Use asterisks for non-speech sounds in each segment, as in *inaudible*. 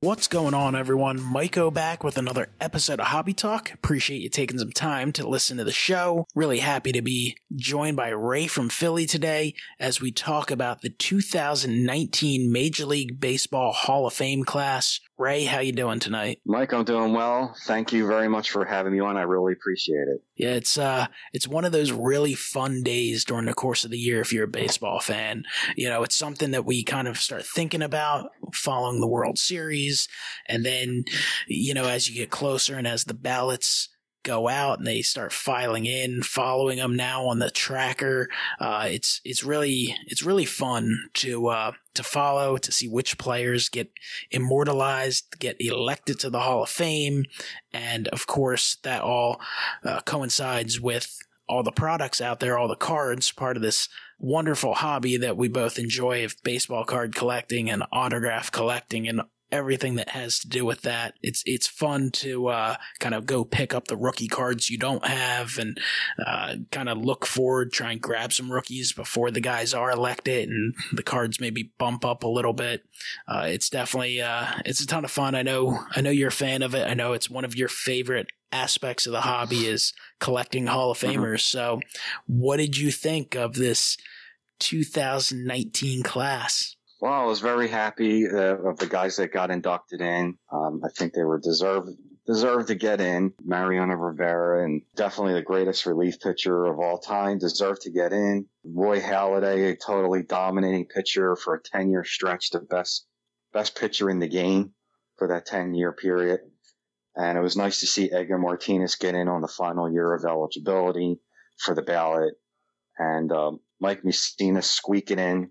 What's going on, everyone? Maiko back with another episode of Hobby Talk. Appreciate you taking some time to listen to the show. Really happy to be joined by Ray from Philly today as we talk about the 2019 Major League Baseball Hall of Fame class. Ray, how you doing tonight? Mike, I'm doing well. Thank you very much for having me on. I really appreciate it. Yeah, it's uh it's one of those really fun days during the course of the year if you're a baseball fan. You know, it's something that we kind of start thinking about following the World Series and then you know as you get closer and as the ballots go out and they start filing in, following them now on the tracker. Uh, it's it's really it's really fun to uh, to follow to see which players get immortalized, get elected to the Hall of Fame, and of course that all uh, coincides with all the products out there, all the cards, part of this wonderful hobby that we both enjoy of baseball card collecting and autograph collecting and everything that has to do with that. It's it's fun to uh, kind of go pick up the rookie cards you don't have and uh, kind of look forward, try and grab some rookies before the guys are elected and the cards maybe bump up a little bit. Uh, it's definitely uh, it's a ton of fun. I know I know you're a fan of it. I know it's one of your favorite aspects of the hobby is collecting Hall of mm-hmm. Famers. So, what did you think of this 2019 class? Well, I was very happy uh, of the guys that got inducted in. Um, I think they were deserved deserved to get in. Mariano Rivera and definitely the greatest relief pitcher of all time deserved to get in. Roy Halladay, a totally dominating pitcher for a 10 year stretch, the best best pitcher in the game for that 10 year period. And it was nice to see Edgar Martinez get in on the final year of eligibility for the ballot. And um, Mike Mussina squeaking in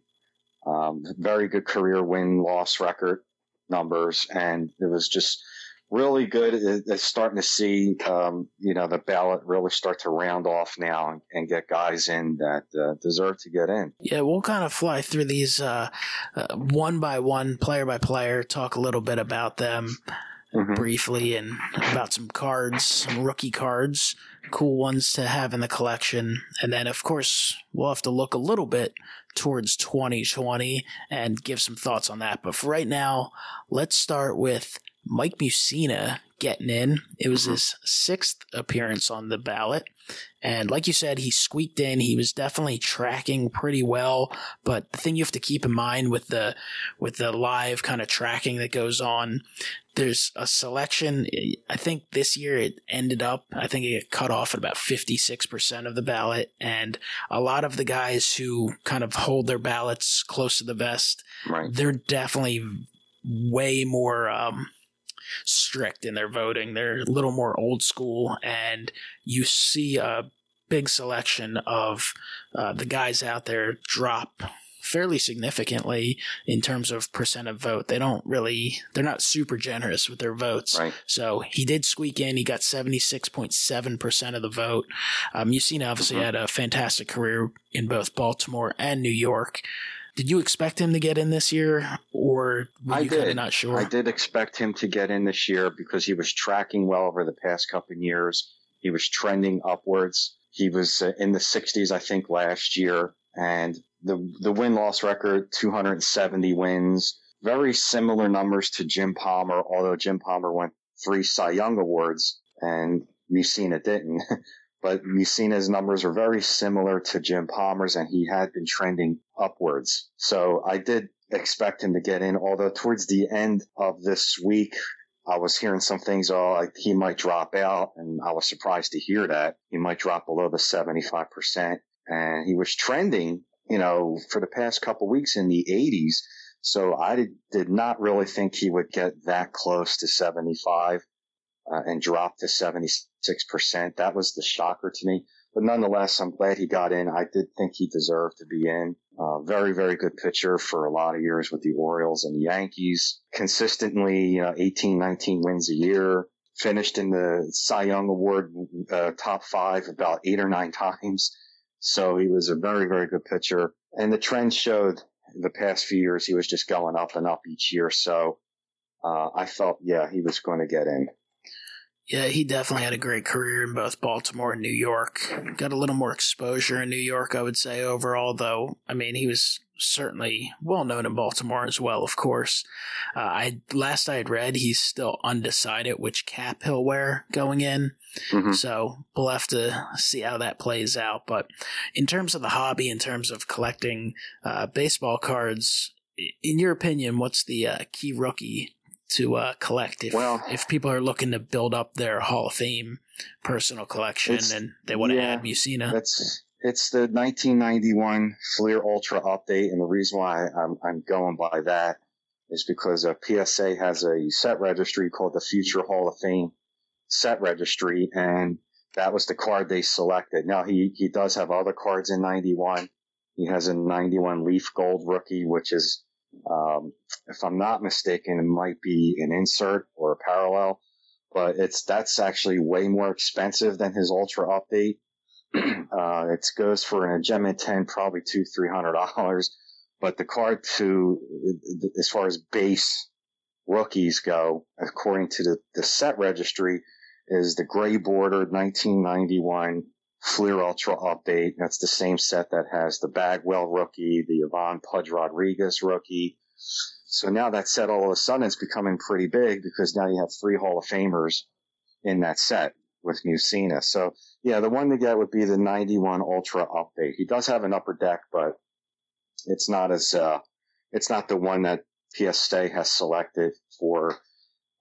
um, very good career win loss record numbers, and it was just really good. It's starting to see, um, you know, the ballot really start to round off now and, and get guys in that uh, deserve to get in. Yeah, we'll kind of fly through these uh, uh, one by one, player by player, talk a little bit about them. Mm-hmm. briefly and about some cards, some rookie cards, cool ones to have in the collection. And then, of course, we'll have to look a little bit towards 2020 and give some thoughts on that. But for right now, let's start with Mike Mussina getting in. It was mm-hmm. his sixth appearance on the ballot. And like you said, he squeaked in. He was definitely tracking pretty well. But the thing you have to keep in mind with the with the live kind of tracking that goes on, there's a selection. I think this year it ended up, I think it cut off at about 56% of the ballot. And a lot of the guys who kind of hold their ballots close to the vest, right. they're definitely way more, um, strict in their voting. They're a little more old school, and you see a big selection of uh, the guys out there drop fairly significantly in terms of percent of vote. They don't really, they're not super generous with their votes. Right. So he did squeak in. He got 76.7% of the vote. Um, Mussina obviously mm-hmm. had a fantastic career in both Baltimore and New York. Did you expect him to get in this year, or were I you did. not sure? I did expect him to get in this year because he was tracking well over the past couple of years. He was trending upwards. He was uh, in the 60s, I think, last year, and the the win loss record 270 wins, very similar numbers to Jim Palmer, although Jim Palmer won three Cy Young awards and Mussina didn't. *laughs* but Mussina's numbers are very similar to Jim Palmer's, and he had been trending upwards. So I did expect him to get in, although towards the end of this week, I was hearing some things, oh, like he might drop out, and I was surprised to hear that. He might drop below the 75%. And he was trending, you know, for the past couple weeks in the 80s. So I did, did not really think he would get that close to 75 uh, and drop to 76%. That was the shocker to me. But nonetheless, I'm glad he got in. I did think he deserved to be in. Uh, very, very good pitcher for a lot of years with the Orioles and the Yankees. Consistently, you know, 18, 19 wins a year. Finished in the Cy Young Award uh, top five about eight or nine *laughs* times. So he was a very, very good pitcher. And the trend showed the past few years he was just going up and up each year. So uh, I felt, yeah, he was going to get in. Yeah, he definitely had a great career in both Baltimore and New York. Got a little more exposure in New York, I would say, overall, though. I mean, he was certainly well known in Baltimore as well, of course. Uh, I last I had read, he's still undecided which cap he'll wear going in, mm-hmm. so we'll have to see how that plays out. But in terms of the hobby, in terms of collecting uh, baseball cards, in your opinion, what's the uh, key rookie to uh, collect if well, if people are looking to build up their Hall of Fame personal collection and they want to yeah, add Mussina? That's it's the 1991 Fleer Ultra update, and the reason why I'm, I'm going by that is because a PSA has a set registry called the Future Hall of Fame set registry, and that was the card they selected. Now he he does have other cards in 91. He has a 91 Leaf Gold rookie, which is, um, if I'm not mistaken, it might be an insert or a parallel, but it's that's actually way more expensive than his Ultra update *clears throat* uh, it goes for an Gem 10, probably two, three hundred dollars. But the card to, as far as base rookies go, according to the, the set registry, is the gray bordered 1991 Fleer Ultra update. That's the same set that has the Bagwell rookie, the Ivan Pudge Rodriguez rookie. So now that set all of a sudden is becoming pretty big because now you have three Hall of Famers in that set with Mussina. So yeah, the one to get would be the 91 Ultra update. He does have an upper deck, but it's not as, uh, it's not the one that PSA has selected for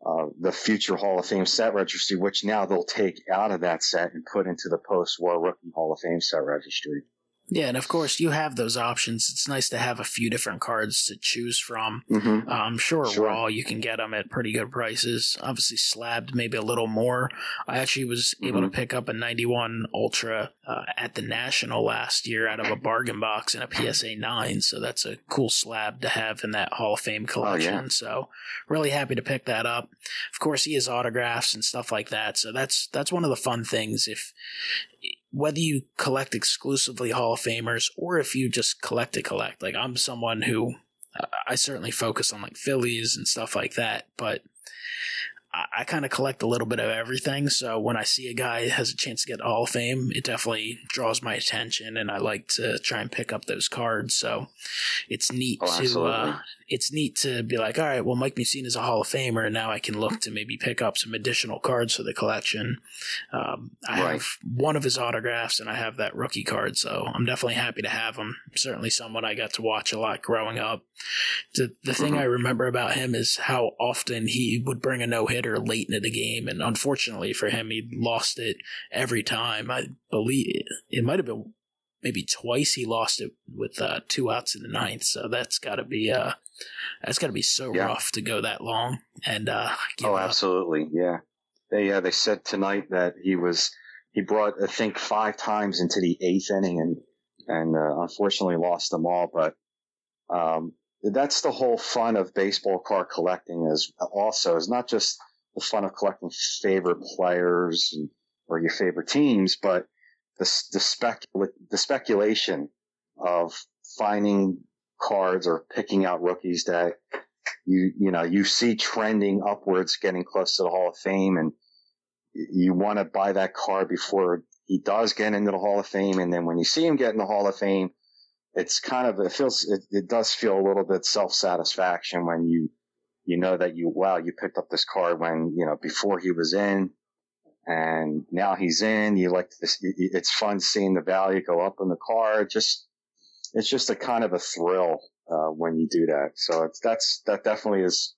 uh, the future Hall of Fame set registry, which now they'll take out of that set and put into the post-war rookie Hall of Fame set registry. Yeah, and of course you have those options. It's nice to have a few different cards to choose from. Mm-hmm. Um, sure, sure, raw you can get them at pretty good prices. Obviously, slabbed maybe a little more. I actually was mm-hmm. able to mm-hmm. pick up a 91 Ultra uh, at the National last year out of a bargain box in a PSA 9, so that's a cool slab to have in that Hall of Fame collection. Oh, yeah. So really happy to pick that up. Of course, he has autographs and stuff like that, so that's that's one of the fun things. If whether you collect exclusively Hall of Famers or if you just collect to collect. Like I'm someone who uh, I certainly focus on like Phillies and stuff like that, but I, I kind of collect a little bit of everything. So when I see a guy has a chance to get Hall of Fame, it definitely draws my attention, and I like to try and pick up those cards. So it's neat oh, to uh, it's neat to be like, all right, well, Mike Mussina is a Hall of Famer, and now I can look to maybe pick up some additional cards for the collection. Um, I right. have one of his autographs, and I have that rookie card, so I'm definitely happy to have him. Certainly someone I got to watch a lot growing up. The, the thing mm-hmm. I remember about him is how often he would bring a no hitter late into the game, and unfortunately for him, he lost it every time. I believe it might have been maybe twice he lost it with uh, two outs in the ninth. So that's got to be uh, that's got to be so yeah. rough to go that long. And uh, oh, absolutely, yeah. They uh, they said tonight that he was he brought I think five times into the eighth inning and and uh, unfortunately lost them all. But um, that's the whole fun of baseball card collecting is also is not just the fun of collecting favorite players and, or your favorite teams, but the the, the speculation of finding cards or picking out rookies that you you know you see trending upwards, getting close to the Hall of Fame, and you want to buy that card before he does get into the Hall of Fame, and then when you see him get in the Hall of Fame, it's kind of it feels it, it does feel a little bit self satisfaction when you you know that you wow you picked up this card when you know before he was in and now he's in. You like this. It's fun seeing the value go up in the car. Just it's just a kind of a thrill uh, when you do that. So it's that's that definitely is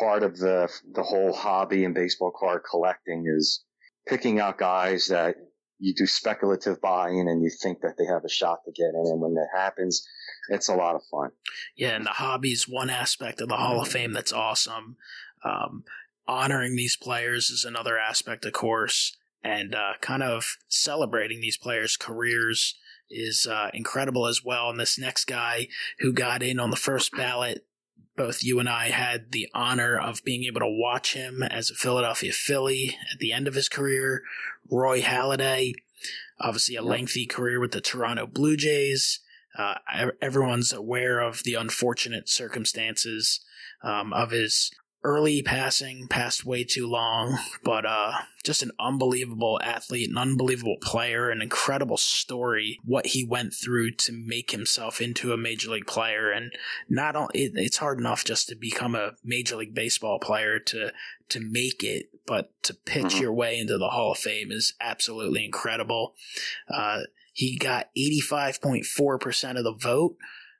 part of the the whole hobby and baseball card collecting is picking out guys that you do speculative buying and you think that they have a shot to get in and when that happens it's a lot of fun yeah and the hobby is one aspect of the hall of fame that's awesome um, honoring these players is another aspect, of course, and uh, kind of celebrating these players' careers is uh, incredible as well. And this next guy who got in on the first ballot, both you and I had the honor of being able to watch him as a Philadelphia Philly at the end of his career. Roy Halladay, obviously a lengthy career with the Toronto Blue Jays. Uh, everyone's aware of the unfortunate circumstances um, of his early passing, passed way too long, but uh, just an unbelievable athlete, an unbelievable player, an incredible story. What he went through to make himself into a major league player, and not only it, it's hard enough just to become a major league baseball player to to make it, but to pitch mm-hmm. your way into the Hall of Fame is absolutely incredible. Uh, he got 85.4% of the vote,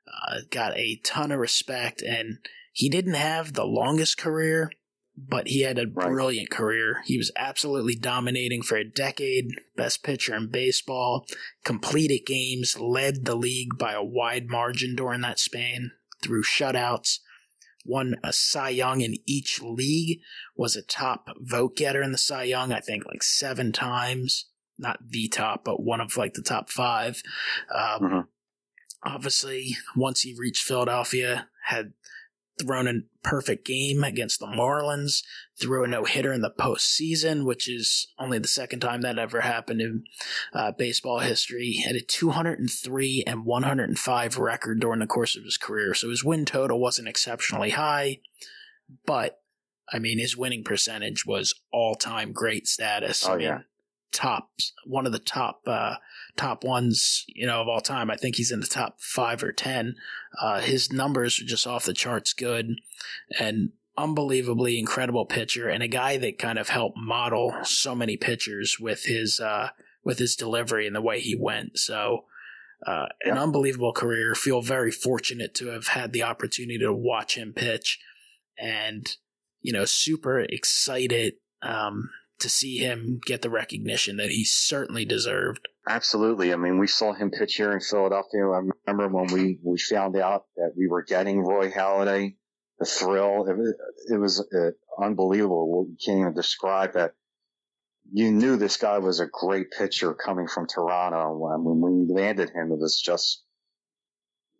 uh, got a ton of respect, and he didn't have the longest career, but he had a right. brilliant career. He was absolutely dominating for a decade, best pitcher in baseball, completed games, led the league by a wide margin during that span through shutouts, won a Cy Young in each league, was a top vote getter in the Cy Young, I think like seven times. Not the top, but one of like the top five. Um, mm-hmm. Obviously, once he reached Philadelphia, had thrown a perfect game against the Marlins, threw a no hitter in the postseason, which is only the second time that ever happened in uh, baseball history. Had a 203 and 105 record during the course of his career, so his win total wasn't exceptionally high, but I mean his winning percentage was all time great status. Oh I mean, yeah top one of the top uh, top ones you know of all time. I think he's in the top five or ten. Uh, his numbers are just off the charts good, and unbelievably incredible pitcher, and a guy that kind of helped model so many pitchers with his uh, with his delivery and the way he went. So. Uh. An unbelievable career. Feel very fortunate to have had the opportunity to watch him pitch, and you know, super excited um, to see him get the recognition that he certainly deserved. Absolutely. I mean, we saw him pitch here in Philadelphia. I remember when we, we found out that we were getting Roy Halladay, the thrill. It, was, it was uh, unbelievable. We can't even describe that. You knew this guy was a great pitcher coming from Toronto. When we landed him, it was just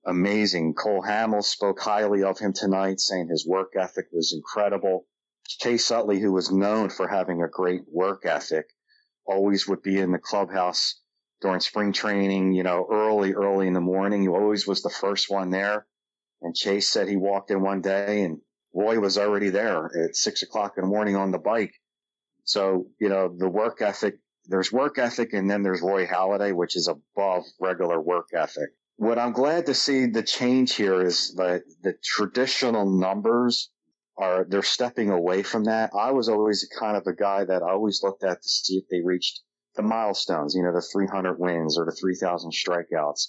amazing. Cole Hamels spoke highly of him tonight, saying his work ethic was incredible. Chase Utley, who was known for having a great work ethic, always would be in the clubhouse during spring training, you know, early, early in the morning. He always was the first one there. And Chase said he walked in one day and Roy was already there at six o'clock in the morning on the bike. So, you know, the work ethic, there's work ethic and then there's Roy Halladay, which is above regular work ethic. What I'm glad to see the change here is that the traditional numbers are they're stepping away from that. I was always kind of a guy that I always looked at to see if they reached the milestones, you know, the 300 wins or the 3,000 strikeouts,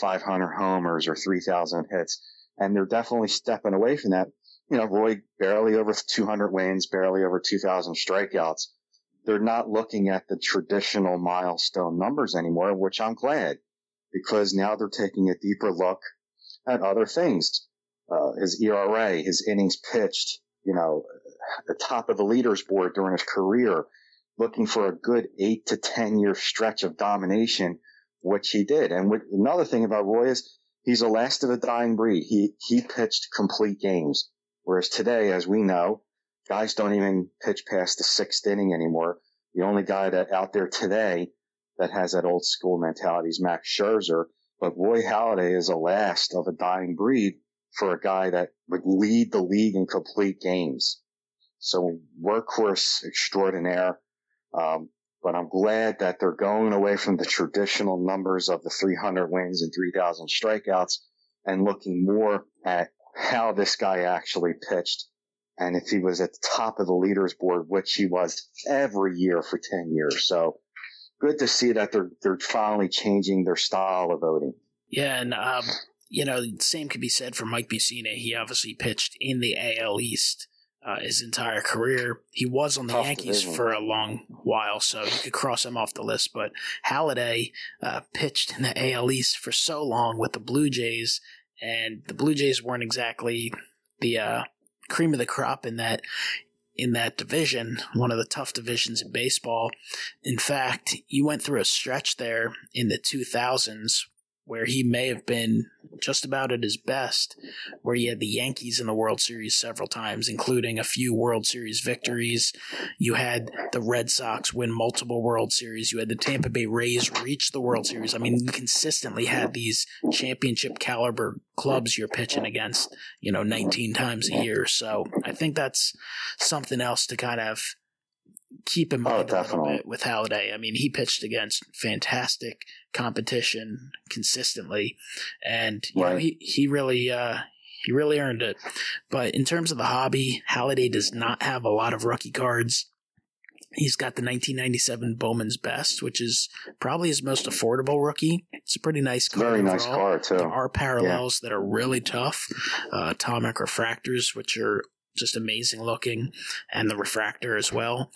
500 homers or 3,000 hits. And they're definitely stepping away from that. You know, Roy barely over 200 wins, barely over 2,000 strikeouts. They're not looking at the traditional milestone numbers anymore, which I'm glad because now they're taking a deeper look at other things uh, his ERA, his innings pitched, you know, the top of the leaders board during his career, looking for a good eight to 10 year stretch of domination, which he did. And another thing about Roy is he's the last of a dying breed. He, he pitched complete games. Whereas today, as we know, guys don't even pitch past the sixth inning anymore. The only guy that out there today that has that old school mentality is Max Scherzer. But Roy Halladay is the last of a dying breed for a guy that would lead the league in complete games. So workhorse extraordinaire. Um, but I'm glad that they're going away from the traditional numbers of the 300 wins and 3,000 strikeouts and looking more at how this guy actually pitched. And if he was at the top of the leaders board, which he was every year for 10 years. So good to see that they're, they're finally changing their style of voting. Yeah. And, um, you know, same could be said for Mike Mussina. He obviously pitched in the AL East uh, his entire career. He was on the Tough Yankees division. for a long while, so you could cross him off the list. But Halladay uh, pitched in the AL East for so long with the Blue Jays, and the Blue Jays weren't exactly the uh, cream of the crop in that in that division, one of the tough divisions in baseball. In fact, you went through a stretch there in the 2000s where he may have been just about at his best, where he had the Yankees in the World Series several times, including a few World Series victories. You had the Red Sox win multiple World Series. You had the Tampa Bay Rays reach the World Series. I mean, you consistently had these championship caliber clubs you're pitching against, you know, 19 times a year. So I think that's something else to kind of keep in mind oh, a little bit with Halladay. I mean, he pitched against fantastic competition consistently, and you right. know he he really uh, he really earned it. But in terms of the hobby, Halladay does not have a lot of rookie cards. He's got the 1997 Bowman's Best, which is probably his most affordable rookie. It's a pretty nice card. Very nice card too. There are parallels yeah. that are really tough. Uh, atomic refractors, which are just amazing looking, and the refractor as well.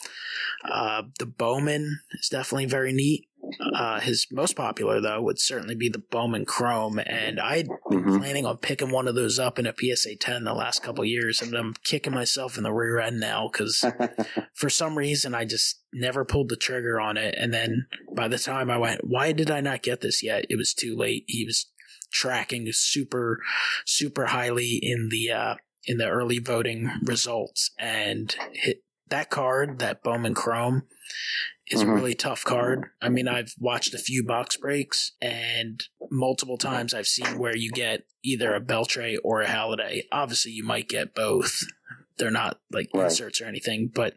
Uh, the Bowman is definitely very neat. Uh, his most popular though would certainly be the Bowman Chrome, and I'd been mm-hmm. planning on picking one of those up in a PSA 10 the last couple years, and I'm kicking myself in the rear end now because *laughs* for some reason I just never pulled the trigger on it, and then by the time I went, why did I not get this yet? It was too late. He was tracking super, super highly in the uh, in the early voting results and hit that card, that Bowman Chrome, is mm-hmm. a really tough card. I mean, I've watched a few box breaks, and multiple times I've seen where you get either a Beltre or a Halladay. Obviously, you might get both. They're not like right. inserts or anything, but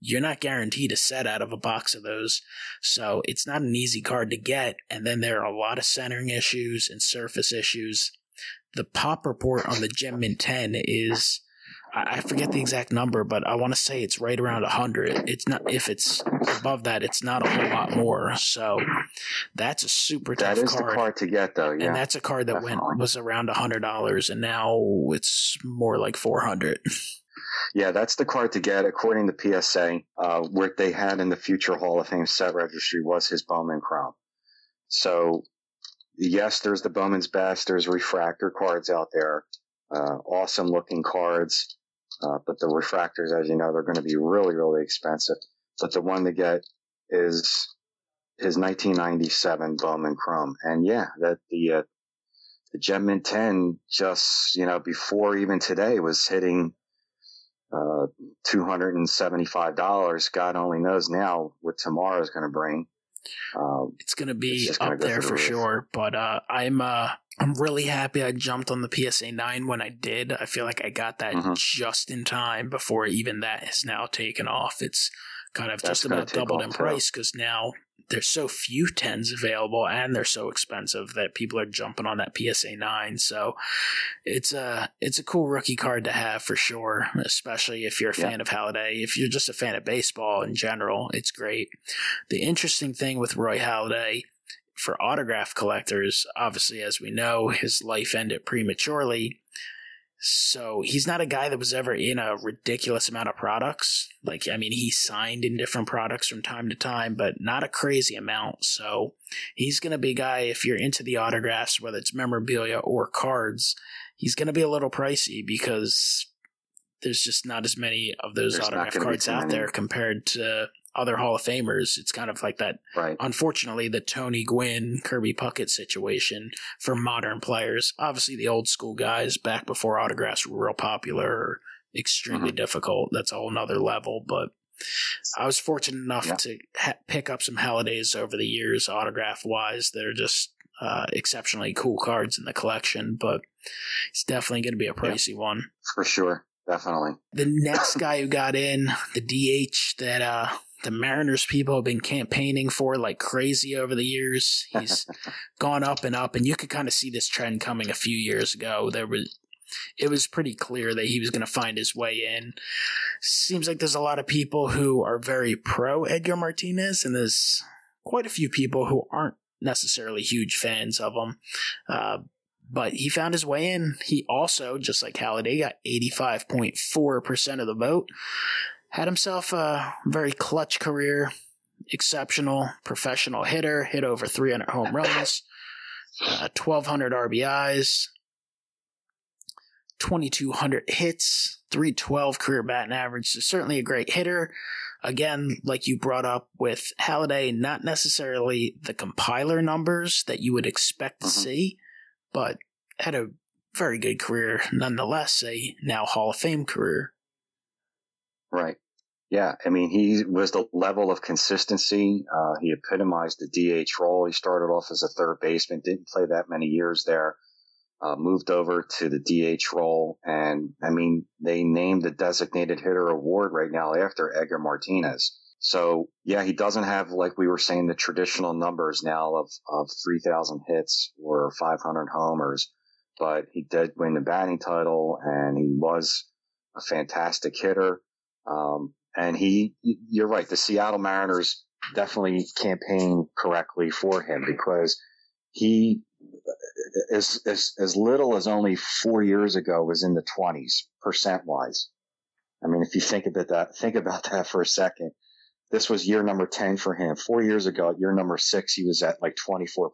you're not guaranteed a set out of a box of those. So it's not an easy card to get. And then there are a lot of centering issues and surface issues the pop report on the Gem Mint 10 is I forget the exact number, but I want to say it's right around 100. It's not if it's above that, it's not a whole lot more. So that's a super tough That is card. the card to get though, yeah. And that's a card that Definitely. went was around $100 and now it's more like 400. *laughs* Yeah, that's the card to get according to PSA. Uh, what they had in the future Hall of Fame set registry was his Bowman Chrome. So yes, there's the Bowman's Best. There's refractor cards out there. Uh, awesome looking cards. Uh, but the refractors, as you know, they're going to be really, really expensive. But the one to get is his 1997 Bowman Chrome. And yeah, that the, uh, the Gem Mint 10 just, you know, before even today was hitting, uh, $275. God only knows now what tomorrow is going to bring. Um, it's going to be up there for sure. But uh, I'm uh, I'm really happy I jumped on the PSA 9 when I did. I feel like I got that mm-hmm. just in time before even that has now taken off. It's kind of That's just about doubled in price because now there's so few tens available and they're so expensive that people are jumping on that PSA nine. So it's a it's a cool rookie card to have for sure, especially if you're a fan yeah. of Halladay. If you're just a fan of baseball in general, it's great. The interesting thing with Roy Halladay for autograph collectors, obviously, as we know, his life ended prematurely. So he's not a guy that was ever in a ridiculous amount of products. Like, I mean, he signed in different products from time to time, but not a crazy amount. So he's going to be a guy, if you're into the autographs, whether it's memorabilia or cards, he's going to be a little pricey because there's just not as many of those there's autograph cards out there compared to other Hall of Famers. It's kind of like that, right. unfortunately, the Tony Gwynn, Kirby Puckett situation for modern players. Obviously, the old school guys back before autographs were real popular extremely mm-hmm. difficult. That's a whole nother level. But I was fortunate enough yeah. to ha- pick up some Halladays over the years, autograph wise. They're just uh, exceptionally cool cards in the collection, but it's definitely going to be a pricey yeah. one. For sure. Definitely. The next guy who got in, the DH that uh, the Mariners people have been campaigning for like crazy over the years. He's *laughs* gone up and up, and you could kind of see this trend coming a few years ago. There was it was pretty clear that he was going to find his way in. Seems like there's a lot of people who are very pro Edgar Martinez, and there's quite a few people who aren't necessarily huge fans of him. Uh, but he found his way in. He also, just like Halladay, got 85.4% of the vote had himself a very clutch career, exceptional professional hitter, hit over 300 home runs, uh, 1,200 RBIs, 2,200 hits, 312 career batting average. So certainly a great hitter. Again, like you brought up with Halladay, not necessarily the compiler numbers that you would expect to mm-hmm. see, but had a very good career, nonetheless, a now Hall of Fame career. Right. Yeah, I mean, he was the level of consistency. Uh, he epitomized the DH role. He started off as a third baseman, didn't play that many years there, uh, moved over to the DH role. And I mean, they named the designated hitter award right now after Edgar Martinez. So yeah, he doesn't have, like we were saying, the traditional numbers now of, of 3,000 hits or 500 homers, but he did win the batting title and he was a fantastic hitter. Um, and he, you're right. The Seattle Mariners definitely campaigned correctly for him because he, uh, as, as, as little as only four years ago was in the twenties percent wise. I mean, if you think about that, think about *laughs* that for a second. This was year number 10 for him. Four years ago, year number six, he was at like 24%.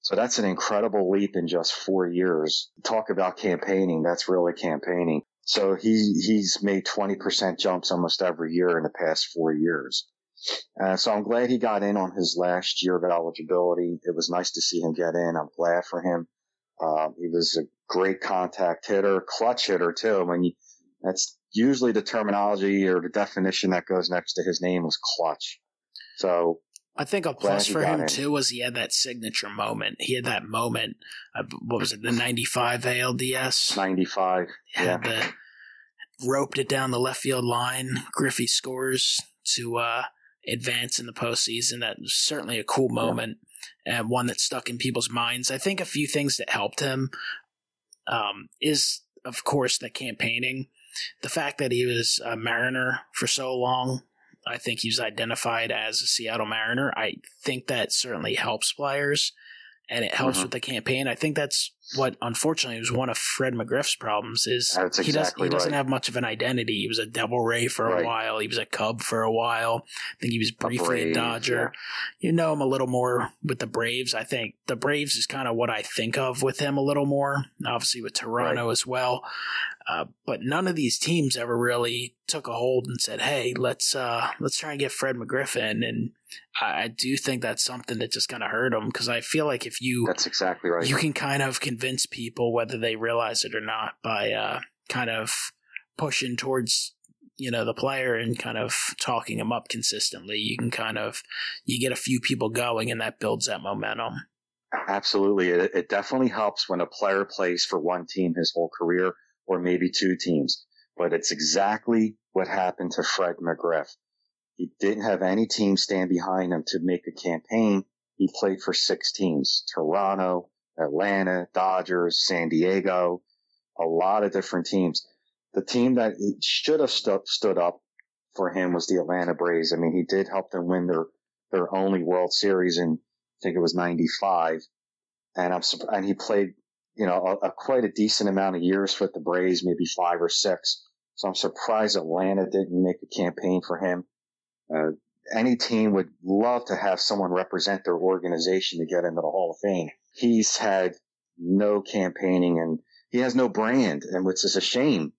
So that's an incredible leap in just four years. Talk about campaigning. That's really campaigning. So he he's made 20% jumps almost every year in the past four years. Uh, so I'm glad he got in on his last year of eligibility. It was nice to see him get in. I'm glad for him. Uh, he was a great contact hitter, clutch hitter too. When you, that's usually the terminology or the definition that goes next to his name was clutch. So I think a plus for him too was he had that signature moment. He had that moment. Uh, what was it? The '95 ALDS. '95. Yeah. The, roped it down the left field line. Griffey scores to uh, advance in the postseason. That was certainly a cool moment yeah. and one that stuck in people's minds. I think a few things that helped him um, is, of course, the campaigning. The fact that he was a Mariner for so long I think he's identified as a Seattle Mariner. I think that certainly helps players and it helps mm-hmm. with the campaign. I think that's what unfortunately was one of Fred McGriff's problems is that's he does he doesn't have much of an identity. He was a Devil Ray for right. a while. He was a Cub for a while. I think he was briefly a, Brave, a Dodger. Yeah. You know him a little more with the Braves. I think the Braves is kind of what I think of with him a little more. Obviously with Toronto right. as well. Uh, but none of these teams ever really took a hold and said, "Hey, let's uh, let's try and get Fred McGriff in." And I, I do think that's something that just kind of hurt them because I feel like if you that's exactly right, you can kind of convince people whether they realize it or not by uh, kind of pushing towards you know the player and kind of talking them up consistently. You can kind of you get a few people going, and that builds that momentum. Absolutely, it, it definitely helps when a player plays for one team his whole career or maybe two teams. But it's exactly what happened to Fred McGriff. He didn't have any team stand behind him to make a campaign. He played for six teams, Toronto, Atlanta, Dodgers, San Diego, a lot of different teams. The team that should have stood up for him was the Atlanta Braves. I mean, he did help them win their, their only World Series in, I think it was 95. And I'm, and he played you know, a, a, quite a decent amount of years with the Braves, maybe five or six. So I'm surprised Atlanta didn't make a campaign for him. Uh, any team would love to have someone represent their organization to get into the Hall of Fame. He's had no campaigning and he has no brand, and which is a shame.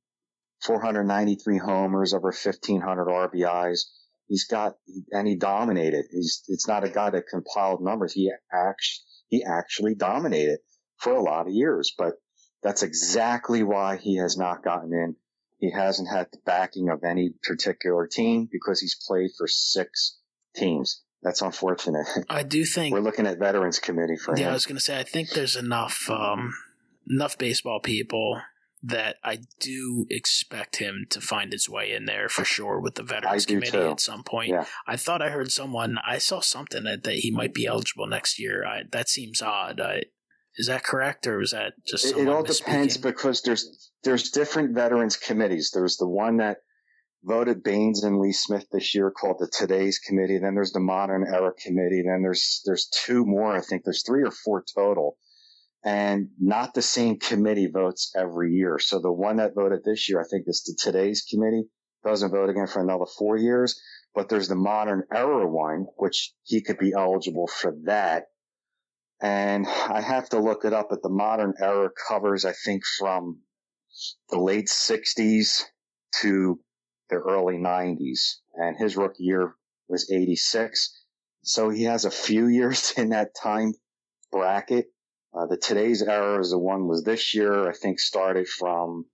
493 homers, over 1500 RBIs. He's got, and he dominated. He's, it's not a guy that compiled numbers. He actually, he actually dominated for a lot of years, but that's exactly why he has not gotten in. He hasn't had the backing of any particular team because he's played for six teams. That's unfortunate. *laughs* I do think we're looking at veterans committee for yeah, him. Yeah, I was going to say I think there's enough um, enough baseball people that I do expect him to find his way in there for sure with the veterans committee too. at some point. Yeah. I thought I heard someone I saw something that, that he might be eligible next year. I, that seems odd. I is that correct, or is that just it, it all depends because there's there's different veterans committees. There's the one that voted Baines and Lee Smith this year called the Today's Committee. Then there's the Modern Era Committee. Then there's there's two more. I think there's three or four total, and not the same committee votes every year. So the one that voted this year, I think, is the Today's Committee. Doesn't vote again for another four years. But there's the Modern Era one, which he could be eligible for that and I have to look it up, but the modern era covers, I think, from the late 60s to the early 90s. And his rookie year was 86. So he has a few *laughs* years in that time bracket. Uh, the today's era is the one was this year. I think started from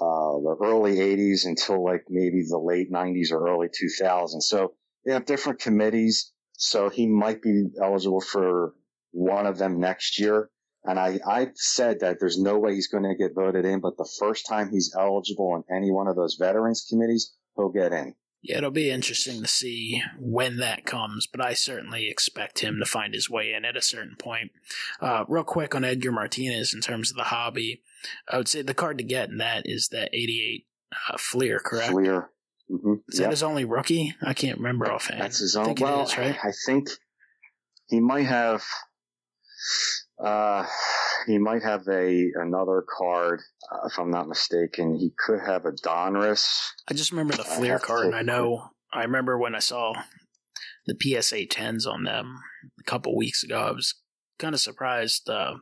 uh, the early 80s until like maybe the late 90s or early 2000s. So they have different committees. So he might be eligible for one of them next year. And I, I said that there's no way he's going to get voted in, but the first time he's eligible on any one of those veterans committees, he'll get in. Yeah, it'll be interesting to see when that comes, but I certainly expect him to find his way in at a certain point. Uh, real quick on Edgar Martinez in terms of the hobby, I would say the card to get in that is that 88 uh, Fleer, correct? Fleer. Mm-hmm. Is yep. that his only rookie? I can't remember offhand. That's his own. I well, is, right? I think he might have. Uh, he might have a another card, uh, if I'm not mistaken. He could have a Donruss. I just remember the Fleer card, and I know I remember when I saw the PSA tens on them a couple weeks ago. I was kind of surprised uh,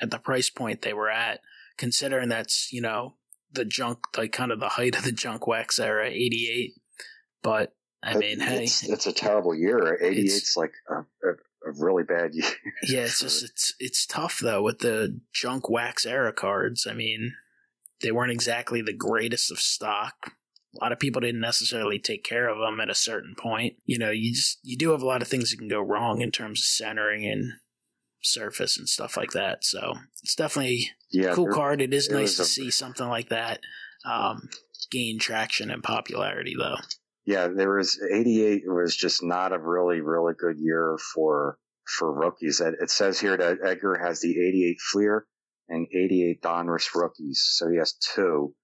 at the price point they were at, considering that's you know the junk, like kind of the height of the junk wax era, '88. But I mean, it's, hey, it's a terrible year. '88's like a, a, a really bad *laughs* year. Yeah, it's just it's it's tough though with the junk wax era cards. I mean, they weren't exactly the greatest of stock. A lot of people didn't necessarily take care of them at a certain point. You know, you just you do have a lot of things that can go wrong in terms of centering and surface and stuff like that. So it's definitely yeah, a cool card. It is nice to a, see something like that um, gain traction and popularity, though yeah, there was 88 was just not a really, really good year for, for rookies. It says here that Edgar has the 88 Fleer and 88 Donruss rookies. So he has two,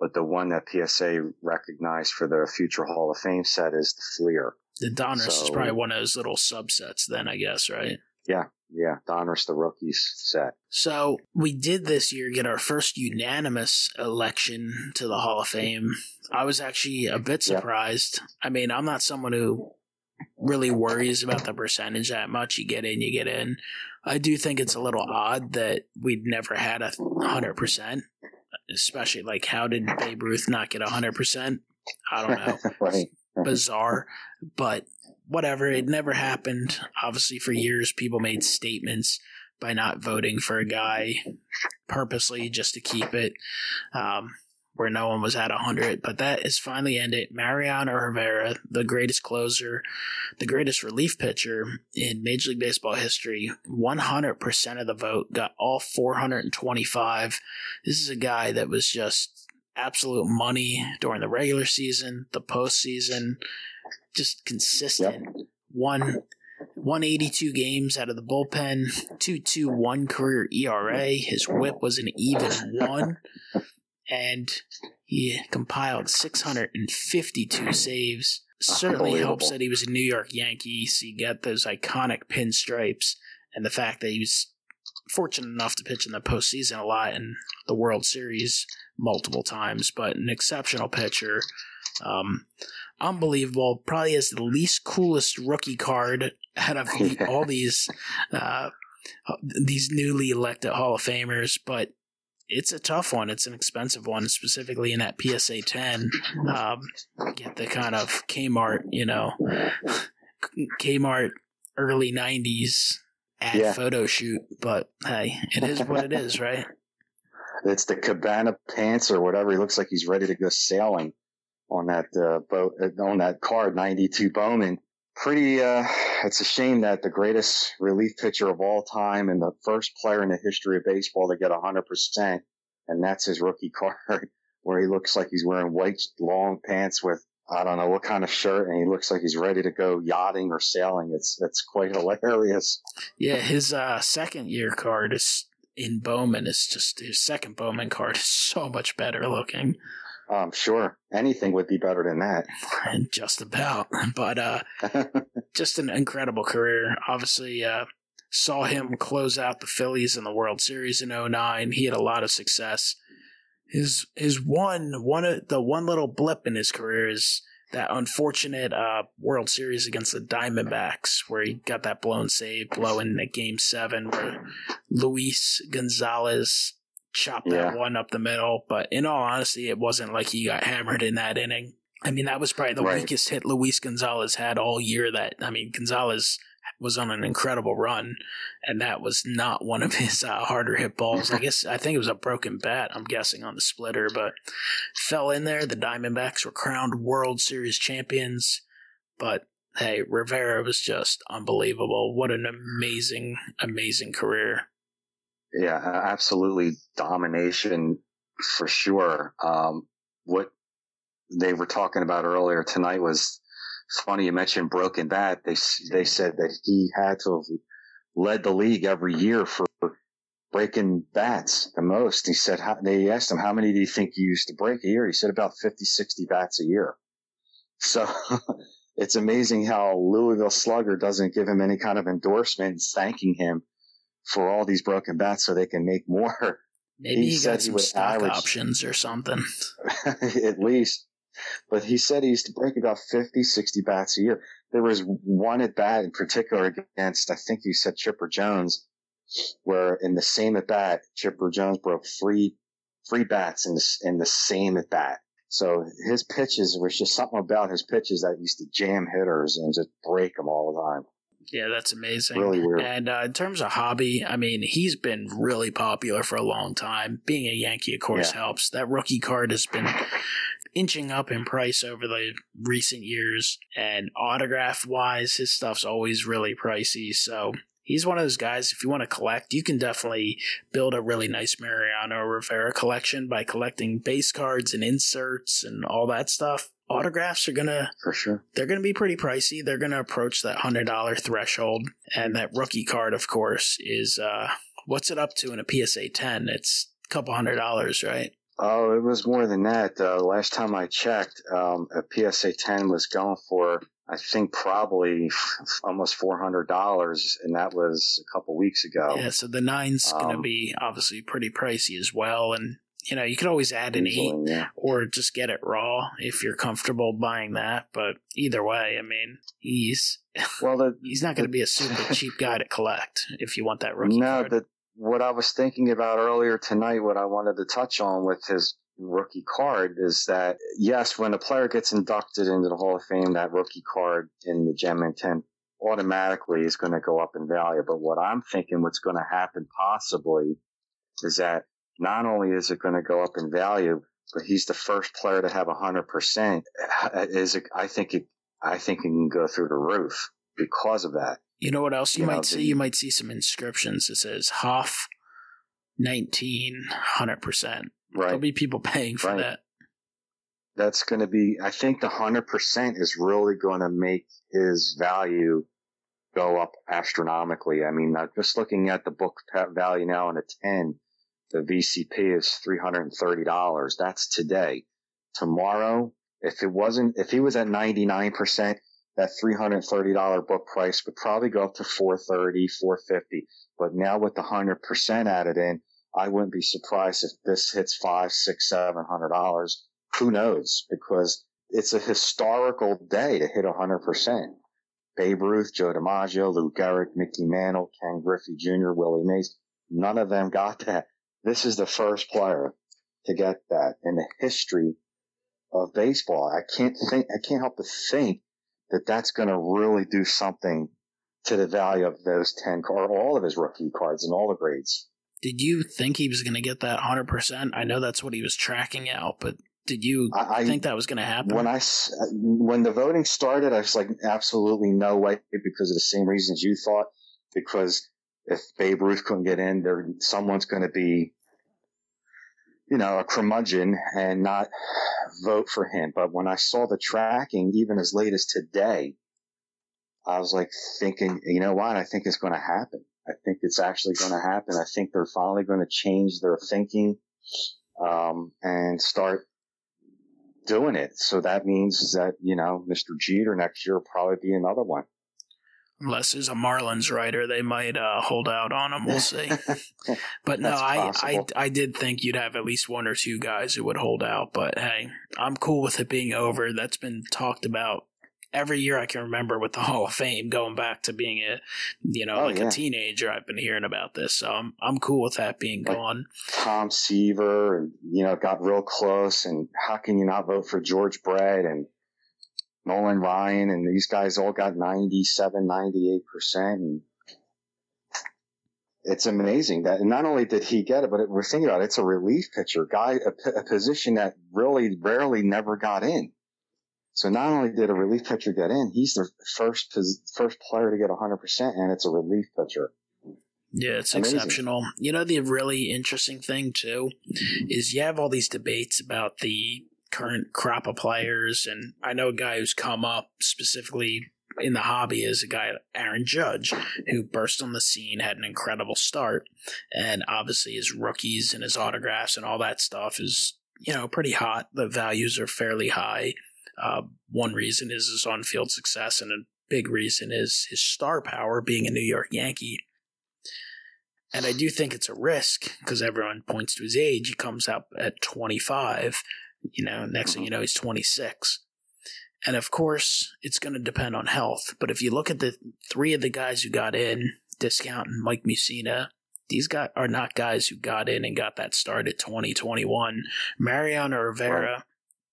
but the one that PSA recognized for the future Hall of Fame set is the Fleer. The Donruss so, is probably one of those little subsets then, I guess, right? Yeah, yeah, Donruss the rookies set. So we did this year get our first unanimous election to the Hall of Fame. I was actually a bit surprised. Yep. I mean, I'm not someone who really worries about the percentage that much. You get in, you get in. I do think it's a little odd that we'd never had a hundred percent. Especially like, how did Babe Ruth not get a hundred percent? I don't know. *laughs* right. Bizarre, but whatever. It never happened. Obviously, for years, people made statements by not voting for a guy purposely just to keep it um, where no one was at 100. But that is finally ended. Mariano Rivera, the greatest closer, the greatest relief pitcher in Major League Baseball history, 100% of the vote, got all 425. This is a guy that was just absolute money during the regular season, the postseason just consistent. Yep. One 182 games out of the bullpen, 2.21 career ERA. His whip was an even one. And he compiled 652 saves. Certainly helps that he was a New York Yankee, so you get those iconic pinstripes and the fact that he was fortunate enough to pitch in the postseason a lot in the World Series multiple times, but an exceptional pitcher. Um, unbelievable. Probably has the least coolest rookie card out of the, *laughs* all these uh, these newly elected Hall of Famers, but it's a tough one. It's an expensive one, specifically in that PSA 10. Um, get the kind of Kmart, you know, Kmart early 90s ad yeah. photo shoot, but hey, it is what it is, right? *laughs* It's the cabana pants or whatever. He looks like he's ready to go sailing on that uh, boat uh, on that card, 92 Bowman. Pretty. Uh, it's a shame that the greatest relief pitcher of all time and the first player in the history of baseball to get 100 percent, and that's his rookie *laughs* card, where he looks like he's wearing white long pants with I don't know what kind of shirt, and he looks like he's ready to go yachting or sailing. It's it's quite *laughs* hilarious. Yeah, his uh, second year card is in Bowman is just his second Bowman card is so much better looking. Um, sure, anything would be better than that. *laughs* Just about, but uh, *laughs* just an incredible career. Obviously, uh, saw him close out the Phillies in the World Series in 09. He had a lot of success. His his one one the one little blip in his career is that unfortunate uh, World Series against the Diamondbacks, where he got that blown save, blowing the Game Seven, where Luis Gonzalez chopped yeah. that one up the middle. But in all honesty, it wasn't like he got hammered in that inning. I mean, that was probably the right. weakest hit Luis Gonzalez had all year. That I mean, Gonzalez was on an incredible run, and that was not one of *laughs* his uh, harder hit balls. I guess I think it was a broken bat. I'm guessing on the splitter, but fell in there. The Diamondbacks were crowned World Series champions, but hey, Rivera was just unbelievable. What an amazing, amazing career. Yeah, absolutely domination for sure. Um, what they were talking about earlier tonight was it's funny you mentioned broken bat. They they said that he had to have led the league every year for breaking bats the most. He said how, they asked him how many do you think you used to break a year? He said about 50, 60 bats a year. *laughs* So *laughs* it's amazing how Louisville Slugger doesn't give him any kind of endorsement thanking him for all these broken bats so they can make more. *laughs* Maybe he, he got some stock options or something. at least. But he said he used to break about 50, 60 bats a year. There was one at bat in particular against, I think you said Chipper Jones, where in the same at bat, Chipper Jones broke three, three bats in the, in the same at bat. So his pitches was just something about his pitches that used to jam hitters and just break them all the time. Yeah, that's amazing. Really weird. And uh, in terms of hobby, I mean, he's been really popular for a long time. Being a Yankee, of course, yeah. helps. That rookie card has been inching up in price over the recent years. And autograph wise, his stuff's always really pricey. So he's one of those guys, if you want to collect, you can definitely build a really nice Mariano Rivera collection by collecting base cards and inserts and all that stuff. Autographs are gonna for sure. They're gonna be pretty pricey. They're gonna approach that hundred dollar threshold, and that rookie card, of course, is uh, what's it up to in a PSA ten? It's a couple hundred dollars, right? Oh, it was more than that. Uh, last time I checked, um, a PSA 10 was going for I think probably almost four hundred dollars, and that was a couple weeks ago. Yeah, so the nine's um, going to be obviously pretty pricey as well, and you know you could always add an eight yeah. or just get it raw if you're comfortable buying that. But either way, I mean, he's well, the, *laughs* he's not going to be a super *laughs* cheap guy to collect if you want that rookie. No, card. the what I was thinking about earlier tonight, what I wanted to touch on with his rookie card is that yes, when a player gets inducted into the Hall of Fame, that rookie card in the Gem 10 automatically is going to go up in value. But what I'm thinking what's going to happen possibly is that not only is it going to go up in value, but he's the first player to have hundred percent. Is it, I think it, I think it can go through the roof because of that. You know what else you, you might know, see? The, you might see some inscriptions that says HOF 19, 100%. Right. There'll be people *laughs* paying for right. that. That's going to be, I think the 100% is really going to make his value go up astronomically. I mean, uh, just looking at the book value now in a 10, the VCP is $330. That's today. Tomorrow, if it wasn't, if he was at 99%, that $330 book price would probably go up to 430, 450. But now with the 100% added in, I wouldn't be surprised if this hits five, six, seven hundred dollars. Who knows? Because it's a historical day to hit a hundred percent. Babe Ruth, Joe DiMaggio, Lou Gehrig, Mickey Mantle, Ken Griffey Jr., Willie Mays. None of them got that. This is the first player to get that in the history of baseball. I can't think, I can't help but think that that's going to really do something to the value of those 10 or all of his rookie cards and all the grades. Did you think he was going to get that 100%? I know that's what he was tracking out, but did you I, think that was going to happen? When I when the voting started, I was like, absolutely no way, because of the same reasons you thought. Because if Babe Ruth couldn't get in, there someone's going to be, you know, a curmudgeon and not vote for him. But when I saw the tracking, even as late as today, I was like thinking, you know what? I think it's going to happen. I think it's actually going to happen. I think they're finally going to change their thinking um, and start doing it. So that means that you know Mr. Jeter next year will probably be another one. Unless there's a Marlins writer, they might uh, hold out on him. We'll see. *laughs* but no, I, I I did think you'd have at least one or two guys who would hold out. But hey, I'm cool with it being over. That's been talked about every year I can remember with the Hall of Fame, going back to being a, you know, oh, like yeah. a teenager, I've been hearing about this. So I'm, I'm cool with that being like gone. Tom Seaver, and, you know, got real close. And how can you not vote for George Brett? And Nolan Ryan, and these guys all got 97, 98 percent. And it's amazing that and not only did he get it, but it, we're thinking about it, it's a relief pitcher, guy, a, a position that really rarely never got in. So not only did a relief pitcher get in, he's the first first player to get 100%, and it's a relief pitcher. Yeah, it's Amazing. exceptional. You know, the really interesting thing, too, is you have all these debates about the current crop of players. And I know a guy who's come up specifically in the hobby is a guy, Aaron Judge, who burst on the scene, had an incredible start. And obviously, his rookies and his autographs and all that stuff is, you know, pretty hot. The values are fairly high. Uh, one reason is his on field success, and a big reason is his star power being a New York Yankee. And I do think it's a risk because everyone points to his age. He comes out at 25. You know, next thing mm-hmm. you know, he's 26. And of course, it's going to depend on health. But if you look at the three of the guys who got in, Discount and Mike Mussina, these guys are not guys who got in and got that start at 2021. Mariano Rivera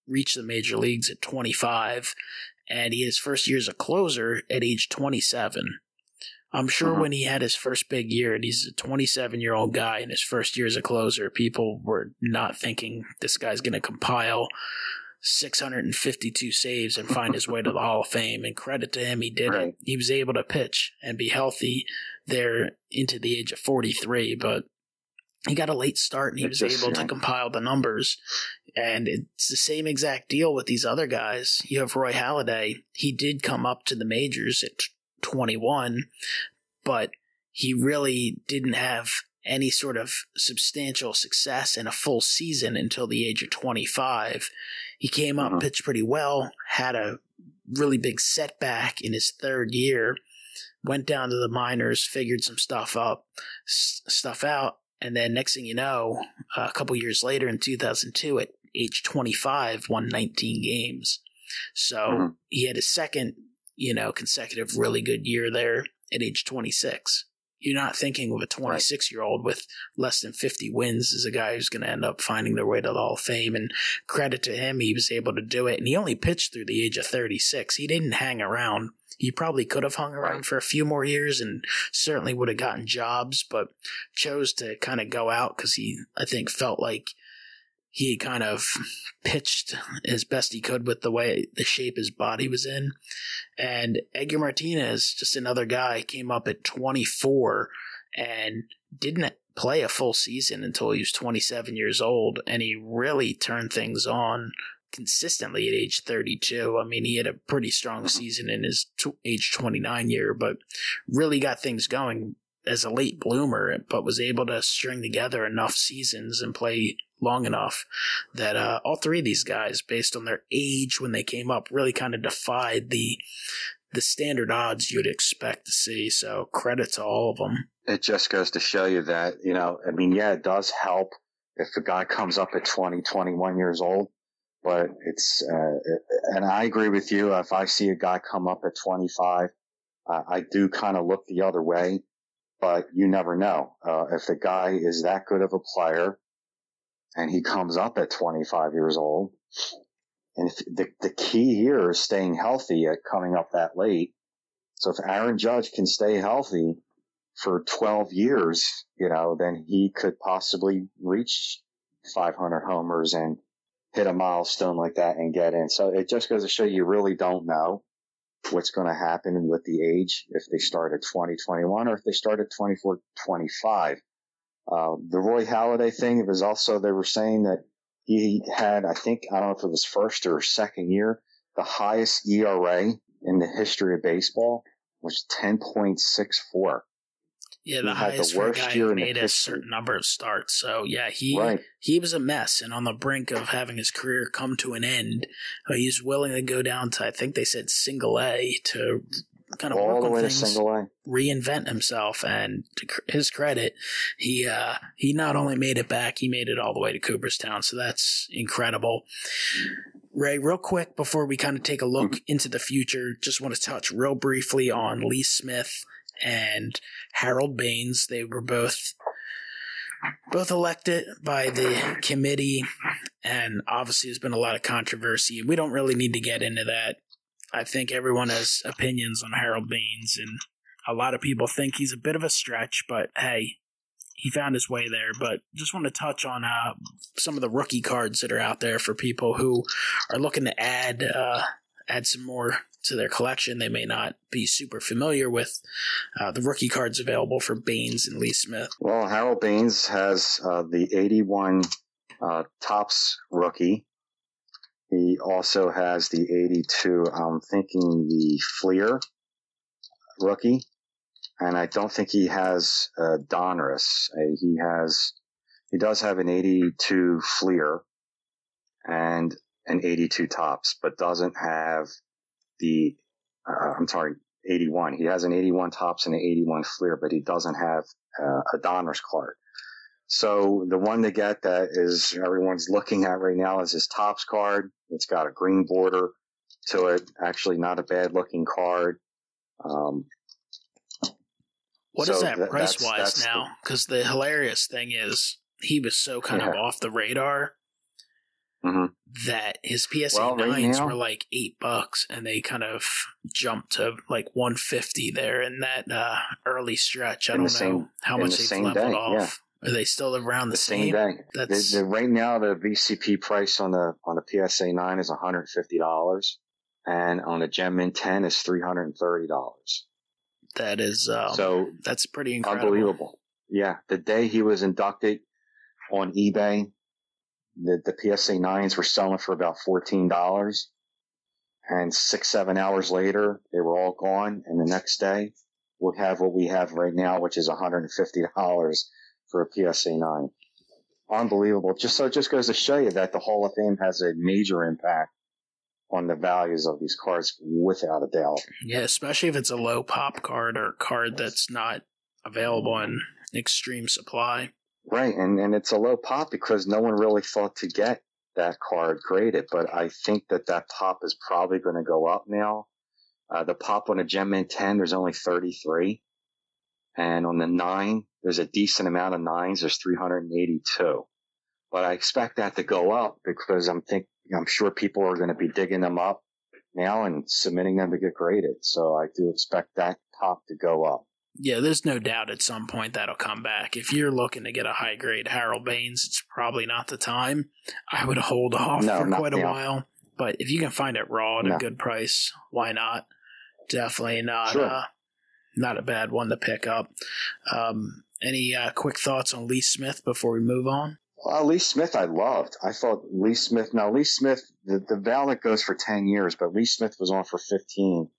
reached the major leagues at 25, and he his first year as a closer at age 27. I'm sure uh-huh. when he had his first big year, and he's a 27 year old guy in his first year as a closer, people were not thinking this guy's going to compile 652 saves and find his way to the Hall of Fame. And credit to him, he did right. it. He was able to pitch and be healthy there into the age of 43, but he got a late start and he was able to compile the numbers. And it's the same exact deal with these other guys. You have Roy Halladay. He did come up to the majors at 21, but he really didn't have any sort of substantial success in a full season until the age of 25. He came up, uh-huh. pitched pretty well, had a really big setback in his third year, went down to the minors, figured some stuff up, s- stuff out, and then next thing you know, a couple years later in 2002, at age 25, won 19 games. So uh-huh. he had his second, you know, consecutive really good year there at age 26. You're not thinking of a 26 year old with less than 50 wins as a guy who's going to end up finding their way to the Hall of Fame. And credit to him, he was able to do it. And he only pitched through the age of 36. He didn't hang around. He probably could have hung around for a few more years and certainly would have gotten jobs, but chose to kind of go out because he, I think, felt like he kind of pitched as best he could with the way the shape his body was in. And Edgar Martinez, just another guy, came up at 24 and didn't play a full season until he was 27 years old. And he really turned things on consistently at age 32. I mean, he had a pretty strong season in his t- age 29 year, but really got things going as a late bloomer, but was able to string together enough seasons and play long enough that uh, all three of these guys, based on their age when they came up, really kind of defied the the standard odds you'd expect to see. So credit to all of them. It just goes to show you that you know, I mean, yeah, it does help if a guy comes up at 20, 21 years old. But it's, uh, and I agree with you. If I see a guy come up at 25, uh, I do kind of look the other way but you never know. Uh, if the guy is that good of a player and he comes up at 25 years old, and the, the key here is staying healthy at coming up that late. So if Aaron Judge can stay healthy for 12 years, you know, then he could possibly reach 500 homers and hit a milestone like that and get in. So it just goes to show you really don't know what's going to happen with the age if they start at 2021 or if they start at 24, 25. Uh, the Roy Halladay thing, it was also, they were saying that he had, I think, I don't know if it was first or second year, the highest ERA in the history of baseball was 10.64. Yeah, the highest the for a guy who made a certain number of starts. So yeah, he right. he was a mess and on the brink of having his career come to an end. Uh, he's willing to go down to I think they said single A to kind of All work on things, reinvent himself. And to his credit, he uh, he not only made it back, he made it all the way to Cooperstown. So that's incredible. Ray, real quick before we kind of take a look mm-hmm. into the future, just want to touch real briefly on Lee Smith and Harold Baines. They were both both elected by the committee, and obviously there's been a lot of controversy. We don't really need to get into that. I think everyone has opinions on Harold Baines, and a lot of people think he's a bit of a stretch, but hey, he found his way there. But just want to touch on uh, some of the rookie cards that are out there for people who are looking to add uh, add some more to their collection. They may not be super familiar with uh, the rookie cards available for Baines and Lee Smith. Well, Harold Baines has uh, the 81 uh, Topps rookie. He also has the 82, I'm thinking the Fleer rookie. And I don't think he has uh, Donruss. Uh, he has, he does have an 82 Fleer and an 82 Topps, but doesn't have the, uh, I'm sorry, 81. He has an 81 Topps and an 81 Fleer, but he doesn't have uh, a Donruss card. So the one to get that is everyone's looking at right now is his Topps card. It's got a green border to it. Actually, not a bad looking card. Um, what so is that, price wise now? Because the, the, hilarious thing is he was so kind yeah. of off the radar mm-hmm. that his PSA well, nines right were like eight bucks, and they kind of jumped to like one fifty there in that uh, early stretch. I in don't know how much the they've leveled day, off. Yeah. Are they still around the, same? same? That's the, the, right now the VCP price on the on the PSA nine is one hundred and fifty dollars, and on the Gem Mint ten is three hundred and thirty dollars. That is um, so that's pretty incredible. Unbelievable. Yeah, the day he was inducted on eBay, the, the PSA nines were selling for about fourteen dollars, and six seven hours later they were all gone. And the next day we'll have what we have right now, which is one hundred and fifty dollars for a PSA 9. Unbelievable. Just so it just goes to show you that the Hall of Fame has a major impact on the values of these cards without a doubt. Yeah, especially if it's a low pop card or a card that's not available in extreme supply. Right, and, and it's a low pop because no one really thought to get that card graded, but I think that that pop is probably going to go up now. Uh, the pop on a Gem Mint 10, there's only 33. And on the 9, there's a decent amount of nines. There's 382, but I expect that to go up because I'm think I'm sure people are going to be digging them up now and submitting them to get graded. So I do expect that top to go up. Yeah, there's no doubt at some point that'll come back. If you're looking to get a high grade Harold Baines, it's probably not the time. I would hold off no, for quite a now. while. But if you can find it raw at no. a good price, why not? Definitely not. Sure. Uh, not a bad one to pick up. Um, any uh, quick thoughts on Lee Smith before we move on? Well, Lee Smith, I loved. I thought Lee Smith. Now, Lee Smith, the, the ballot goes for 10 years, but Lee Smith was on for 15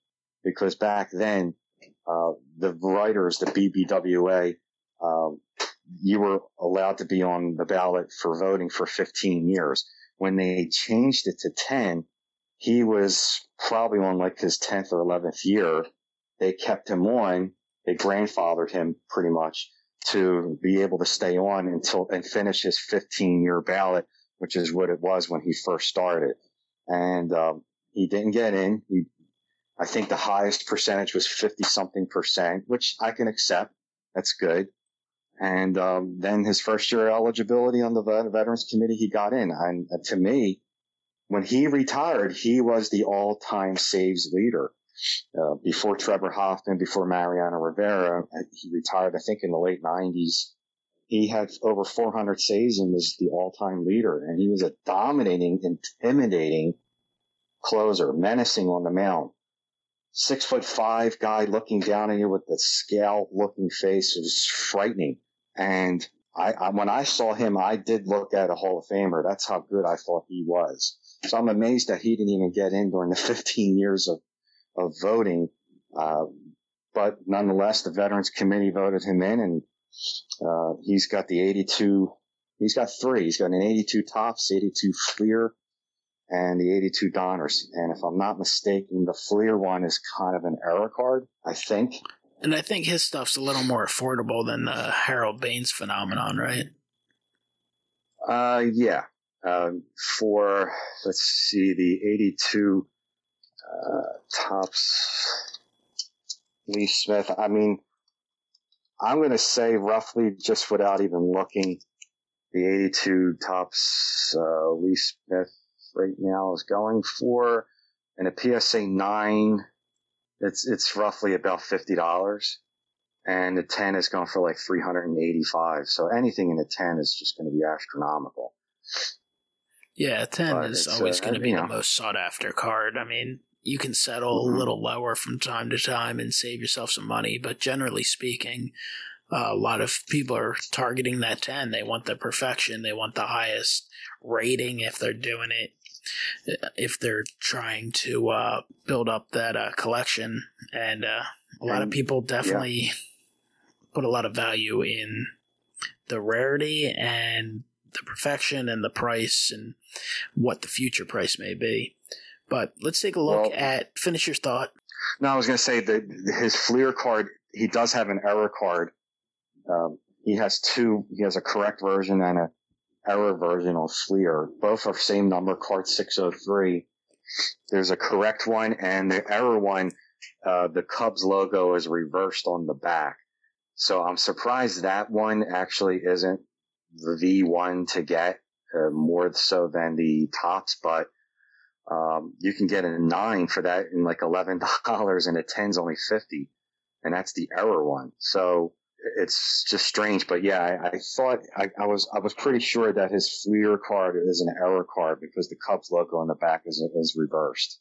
because back then, uh, the writers, the BBWA, um, you were allowed to be on the ballot for voting for 15 years. When they changed it to 10, he was probably on like his 10th or 11th year. They kept him on. They grandfathered him pretty much to be able to stay on until and finish his 15 year ballot, which is what it was when he first started. And um, he didn't get in. He, I think the highest percentage was 50 something percent, which I can accept. That's good. And um, then his first year eligibility on the Veterans Committee, he got in. And uh, to me, when he retired, he was the all time saves leader. Uh, before Trevor Hoffman, before Mariano Rivera, uh, he retired, I think, in the late 90s. He had over 400 saves and was the all-time leader. And he was a dominating, intimidating closer, menacing on the mound. Six foot five guy looking down at you with the scale looking face. It was frightening. And I, I, when I saw him, I did look at a Hall of Famer. That's how good I thought he was. So I'm amazed that he didn't even get in during the *laughs* 15 years of of voting. Uh, but nonetheless, the Veterans Committee voted him in, and uh, he's got the 82. He's got three. He's got an 82 Topps, 82 Fleer, and the 82 Donruss. And if I'm not mistaken, the Fleer one is kind of an error card, I think. And I think his stuff's a little more affordable than the Harold Baines phenomenon, right? Uh, yeah. Um, for let's see, the 82 uh, Topps Lee Smith. I mean, I'm going to say roughly, just without even looking, the 82 Topps uh, Lee Smith right now is going for and a PSA nine, it's it's roughly about fifty dollars, and the ten is going for like three hundred and eighty five. So anything in the ten is just going to be astronomical. Yeah, ten but is always uh, going to be the know. most sought after card. I mean, you can settle mm-hmm. a little lower from time to time and save yourself some money, but generally speaking, uh, a lot of people are targeting that 10. They want the perfection. They want the highest rating if they're doing it if they're trying to uh, build up that uh, collection. And uh, a lot of people definitely yeah. put a lot of value in the rarity and the perfection and the price and what the future price may be. But let's take a look well, at finish your thought. No, I was going to say that his Fleer card, he does have an error card. Um, he has two. He has a correct version and a error version of Fleer. Both are same number, card 603. There's a correct one and the error one, uh, the Cubs logo is reversed on the back. So I'm surprised that one actually isn't the V1 to get uh, more so than the Topps, but um, you can get a nine for that in like $11 *laughs* and a 10's only 50 and that's the error one. So it's just strange, but yeah, I, I thought I, I, was I was pretty sure that his Fleer card is an error card because the Cubs logo on the back is is reversed.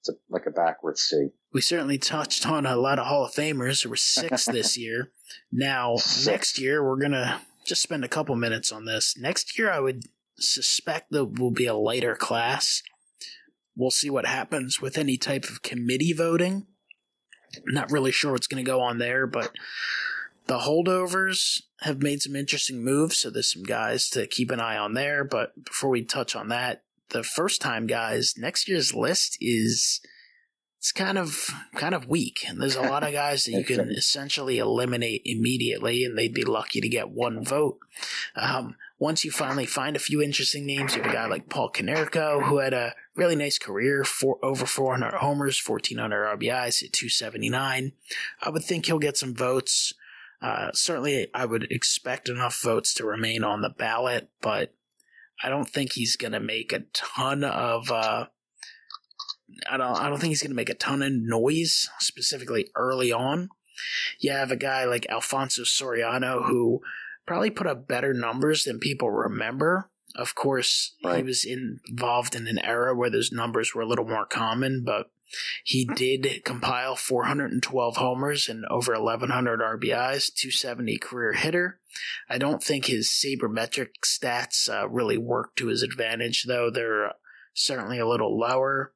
It's a, like a backwards C. We certainly touched on a lot of Hall of Famers. There were six *laughs* this year. Now six. next year we're gonna just spend a couple minutes on this. Next year I would suspect there will be a lighter class. We'll see what happens with any type of committee voting. not really sure what's going to go on there, but the holdovers have made some interesting moves, so there's some guys to keep an eye on there. But before we touch on that, the first time guys, next year's list is it's kind of kind of weak. And there's a lot of guys that you *laughs* can essentially eliminate immediately, and they'd be lucky to get one vote. Um, once you finally find a few interesting names, you have a guy like Paul Konerko, who had a really nice career, for over 400 homers, 1400 RBIs at 279. I would think he'll get some votes. Uh, certainly, I would expect enough votes to remain on the ballot, but I don't think he's going to make a ton of. Uh, I don't. I don't think he's going to make a ton of noise, specifically early on. You have a guy like Alfonso Soriano who probably put up better numbers than people remember. Of course, right. he was involved in an era where those numbers were a little more common, but he did compile 412 homers and over 1,100 RBIs, 270 career hitter. I don't think his sabermetric stats uh, really work to his advantage, though. They're certainly a little lower.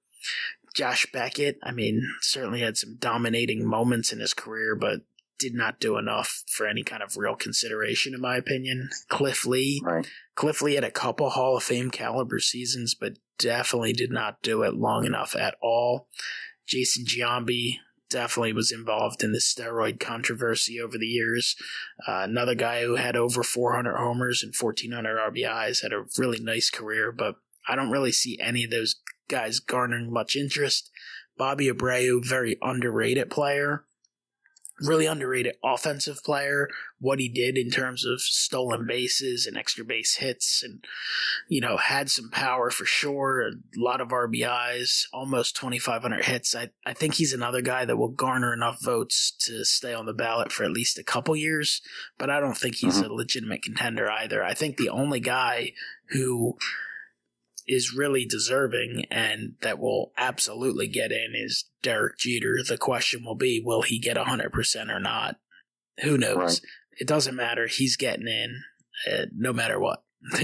Josh Beckett, I mean, certainly had some dominating moments in his career, but did not do enough for any kind of real consideration, in my opinion. Cliff Lee, right. Cliff Lee had a couple Hall of Fame caliber seasons, but definitely did not do it long enough at all. Jason Giambi definitely was involved in the steroid controversy over the years. Uh, another guy who had over 400 homers and 1400 RBIs had a really nice career, but I don't really see any of those guys garnering much interest. Bobby Abreu, very underrated player really underrated offensive player. What he did in terms of stolen bases and extra base hits, and you know had some power for sure. A lot of RBIs, almost 2,500 hits. I I think he's another guy that will garner enough votes to stay on the ballot for at least a couple years. But I don't think he's mm-hmm. a legitimate contender either. I think the only guy who is really deserving and that will absolutely get in is Derek Jeter. The question will be, will he get 100% or not? Who knows? Right. It doesn't matter. He's getting in uh, no matter what. *laughs*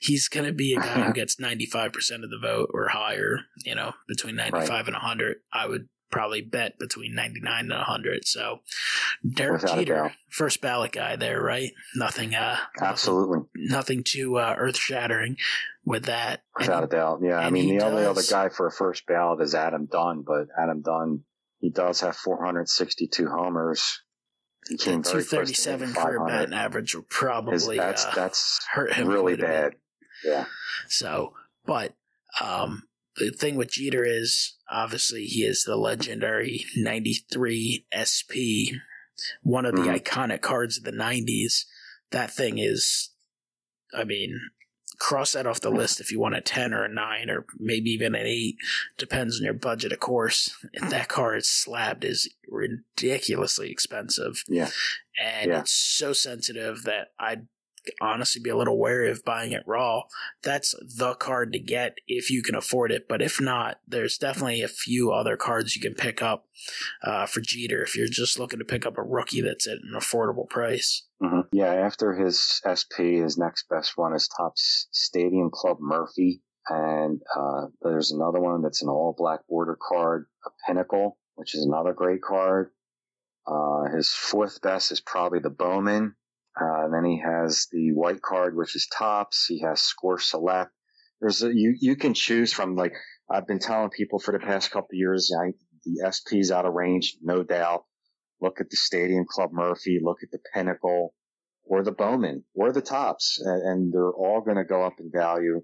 he's going to be a guy who *laughs* gets 95% of the vote or higher, you know, between 95 right. and 100. I would probably bet between 99 and 100. So Derek Without Jeter, first ballot guy there, right? Nothing, uh, absolutely nothing, nothing too, uh, earth shattering with that. Without and, a doubt. Yeah. I mean, the does, only other guy for a first ballot is Adam Dunn, but Adam Dunn, he does have 462 homers. He came 237 career batting average will probably His, that's, uh, that's hurt him really bad. Yeah. So, but, um, the thing with Jeter is obviously he is the legendary 93 SP, one of the mm-hmm. iconic cards of the 90s. That thing is, I mean, cross that off the list if you want a 10 or a 9 or maybe even an 8 depends on your budget of course that card is slabbed is ridiculously expensive yeah and yeah. it's so sensitive that i'd honestly be a little wary of buying it raw. That's the card to get if you can afford it. But if not, there's definitely a few other cards you can pick up uh, for Jeter if you're just looking to pick up a rookie that's at an affordable price. Mm-hmm. Yeah, after his SP, his next best one is Topps Stadium Club Murphy. And uh, there's another one that's an all black border card, a Pinnacle, which is another great card. Uh, his fourth best is probably the Bowman, uh, then he has the white card, which is Topps. He has score select. There's a, you, you can choose from like, I've been telling people for the past couple years, I, the SP's out of range, no doubt. Look at the Stadium Club Murphy, look at the Pinnacle or the Bowman or the Topps, and, and they're all going to go up in value.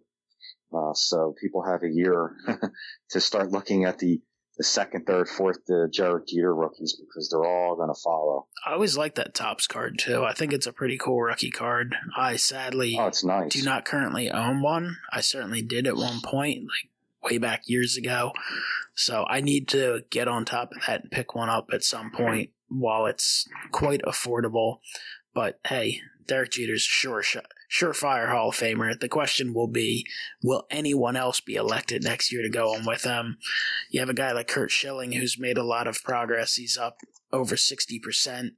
Uh, so people have a year *laughs* to start looking at the the second, third, fourth the Derek Jeter rookies because they're all going to follow. I always like that Topps card too. I think it's a pretty cool rookie card. I sadly oh, it's nice. do not currently own one. I certainly did at one point, like way back years ago. So I need to get on top of that and pick one up at some point while it's quite affordable. But hey, Derek Jeter's a sure shot, surefire Hall of Famer. The question will be, will anyone else be elected next year to go on with him? You have a guy like Curt Schilling who's made a lot of progress. He's up over 60%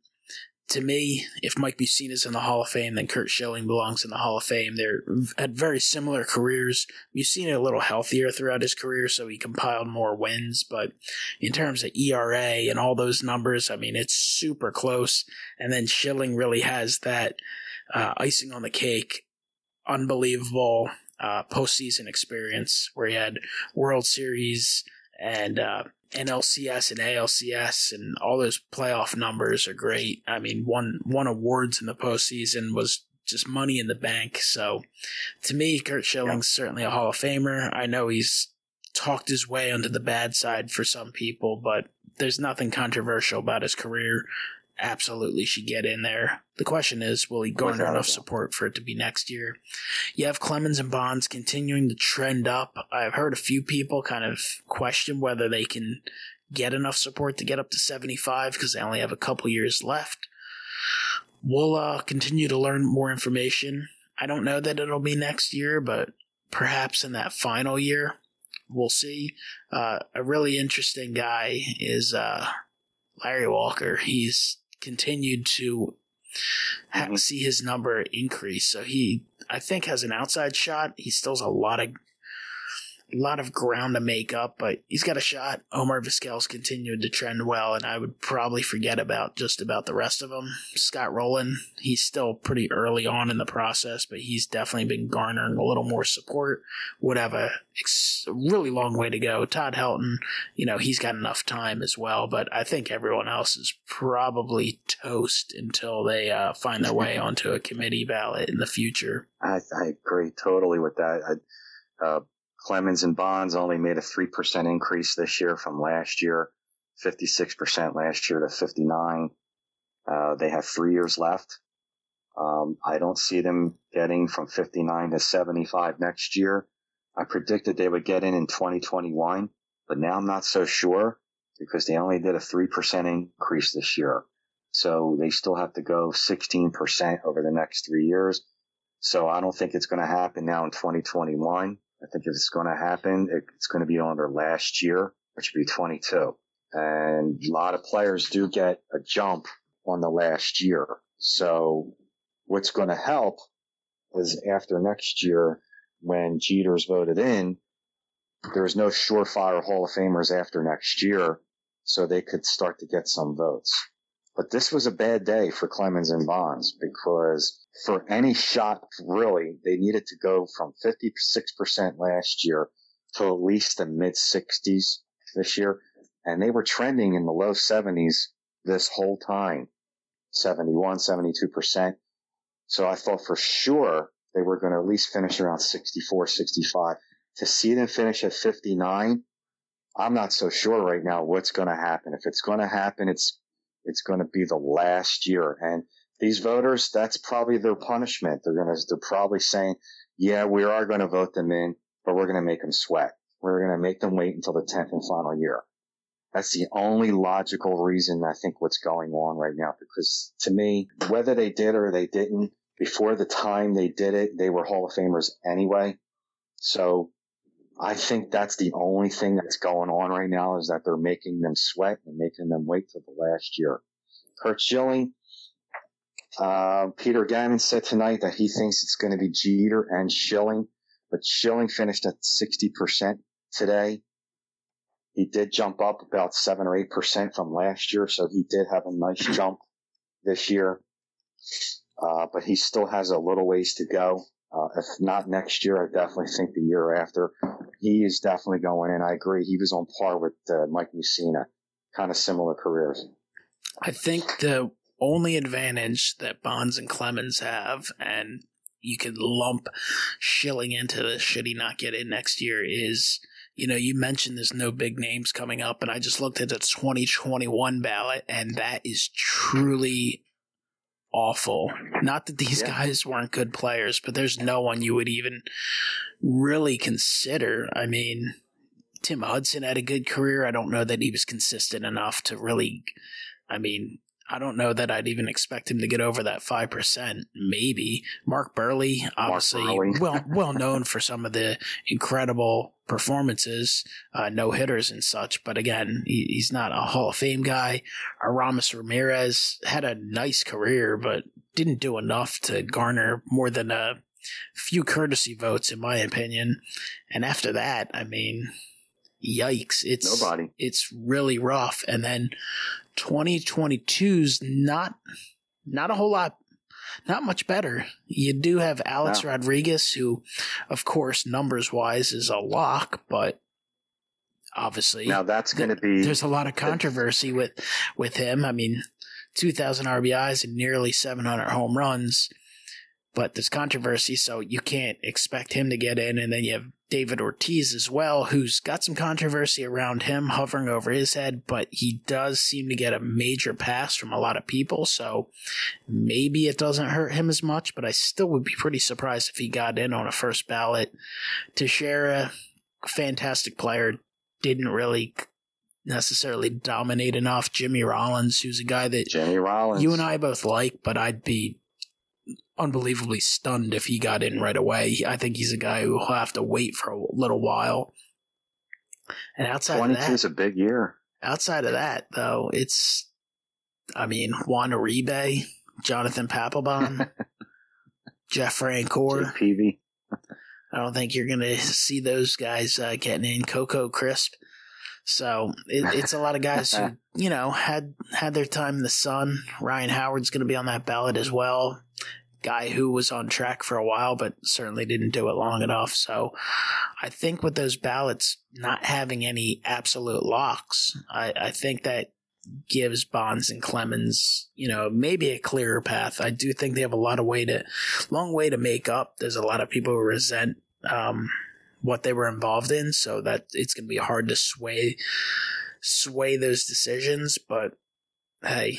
to me, if Mike Mussina's in the Hall of Fame, then Curt Schilling belongs in the Hall of Fame. They're had very similar careers. Mussina a little healthier throughout his career, so he compiled more wins. But in terms of ERA and all those numbers, I mean, it's super close. And then Schilling really has that uh, icing on the cake, unbelievable uh, postseason experience where he had World Series and uh, NLCS and ALCS and all those playoff numbers are great. I mean, one one awards in the postseason was just money in the bank. So, to me, Curt Schilling's yeah. certainly a Hall of Famer. I know he's talked his way onto the bad side for some people, but there's nothing controversial about his career absolutely should get in there. The question is, will he garner enough support for it to be next year? You have Clemens and Bonds continuing to trend up. I've heard a few people kind of question whether they can get enough support to get up to 75 because they only have a couple years left. We'll uh, continue to learn more information. I don't know that it'll be next year, but perhaps in that final year, we'll see. Uh, a really interesting guy is uh, Larry Walker. He's continued to see his number increase. So he, I think, has an outside shot. He still has a lot of a lot of ground to make up, but he's got a shot. Omar Vizquel's continued to trend well, and I would probably forget about just about the rest of them. Scott Rolen, he's still pretty early on in the process, but he's definitely been garnering a little more support. Would have a, a really long way to go. Todd Helton, you know, he's got enough time as well, but I think everyone else is probably toast until they uh, find their way onto a committee ballot in the future. I, I agree totally with that. I, uh, Clemens and Bonds only made a 3% increase this year from last year, 56% last year to 59. Uh, they have three years left. Um, I don't see them getting from 59 to 75 next year. I predicted they would get in in 2021, but now I'm not so sure because they only did a 3% increase this year. So they still have to go 16% over the next three years. So I don't think it's going to happen now in 2021. I think if it's going to happen, it's going to be on their last year, which would be 22. And a lot of players do get a jump on the last year. So what's going to help is after next year, when Jeter's voted in, there's no surefire Hall of Famers after next year. So they could start to get some votes. But this was a bad day for Clemens and Bonds because for any shot, really, they needed to go from 56% last year to at least the mid 60s this year. And they were trending in the low 70s this whole time 71, 72%. So I thought for sure they were going to at least finish around 64, 65. To see them finish at 59, I'm not so sure right now what's going to happen. If it's going to happen, it's it's going to be the last year. And these voters, that's probably their punishment. They're gonna, they're probably saying, yeah, we are going to vote them in, but we're going to make them sweat. We're going to make them wait until the 10th and final year. That's the only logical reason I think what's going on right now. Because to me, whether they did or they didn't, before the time they did it, they were Hall of Famers anyway. So I think that's the only thing that's going on right now is that they're making them sweat and making them wait till the last year. Curt Schilling, uh, Peter Gammons said tonight that he thinks it's going to be Jeter and Schilling, but Schilling finished at 60% today. He did jump up about seven or eight percent from last year, so he did have a nice jump this year. Uh, but he still has a little ways to go. Uh, if not next year, I definitely think the year after. He is definitely going in. I agree. He was on par with uh, Mike Mussina, kind of similar careers. I think the only advantage that Bonds and Clemens have, and you could lump Schilling into this should he not get in next year, is you know, you mentioned there's no big names coming up, and I just looked at the 2021 ballot, and that is truly awful. Not that these yeah. guys weren't good players, but there's no one you would even really consider. I mean, Tim Hudson had a good career. I don't know that he was consistent enough to really, I mean, I don't know that I'd even expect him to get over that five percent. Maybe Mark Buehrle, obviously Mark Buehrle. well *laughs* well known for some of the incredible performances, uh, no hitters and such. But again, he, he's not a Hall of Fame guy. Aramis Ramirez had a nice career, but didn't do enough to garner more than a few courtesy votes, in my opinion. And after that, I mean, yikes! It's nobody. It's really rough. And then 2022's not not a whole lot not much better. You do have Alex no. Rodriguez, who, of course, numbers wise is a lock, but obviously now that's going to be there's a lot of controversy with with him. I mean, 2,000 RBIs and nearly 700 home runs but there's controversy, so you can't expect him to get in. And then you have David Ortiz as well, who's got some controversy around him hovering over his head, but he does seem to get a major pass from a lot of people. So maybe it doesn't hurt him as much, but I still would be pretty surprised if he got in on a first ballot. Teixeira, fantastic player, didn't really necessarily dominate enough. Jimmy Rollins, who's a guy that Jimmy Rollins. you and I both like, but I'd be unbelievably stunned if he got in right away. I think he's a guy who will have to wait for a little while. And outside 22 of that, is a big year. Outside of that, though, it's, I mean, Juan Uribe, Jonathan Papelbon, *laughs* Jeff Francoeur. Peavy. I don't think you're going to see those guys uh, getting in Coco Crisp. So it, it's a lot of guys who, *laughs* you know, had had their time in the sun. Ryan Howard's going to be on that ballot as well guy who was on track for a while, but certainly didn't do it long enough. So I think with those ballots not having any absolute locks, I, I think that gives Bonds and Clemens, you know, maybe a clearer path. I do think they have a lot of way to, long way to make up. There's a lot of people who resent, um, what they were involved in, so that it's going to be hard to sway, sway those decisions. But hey,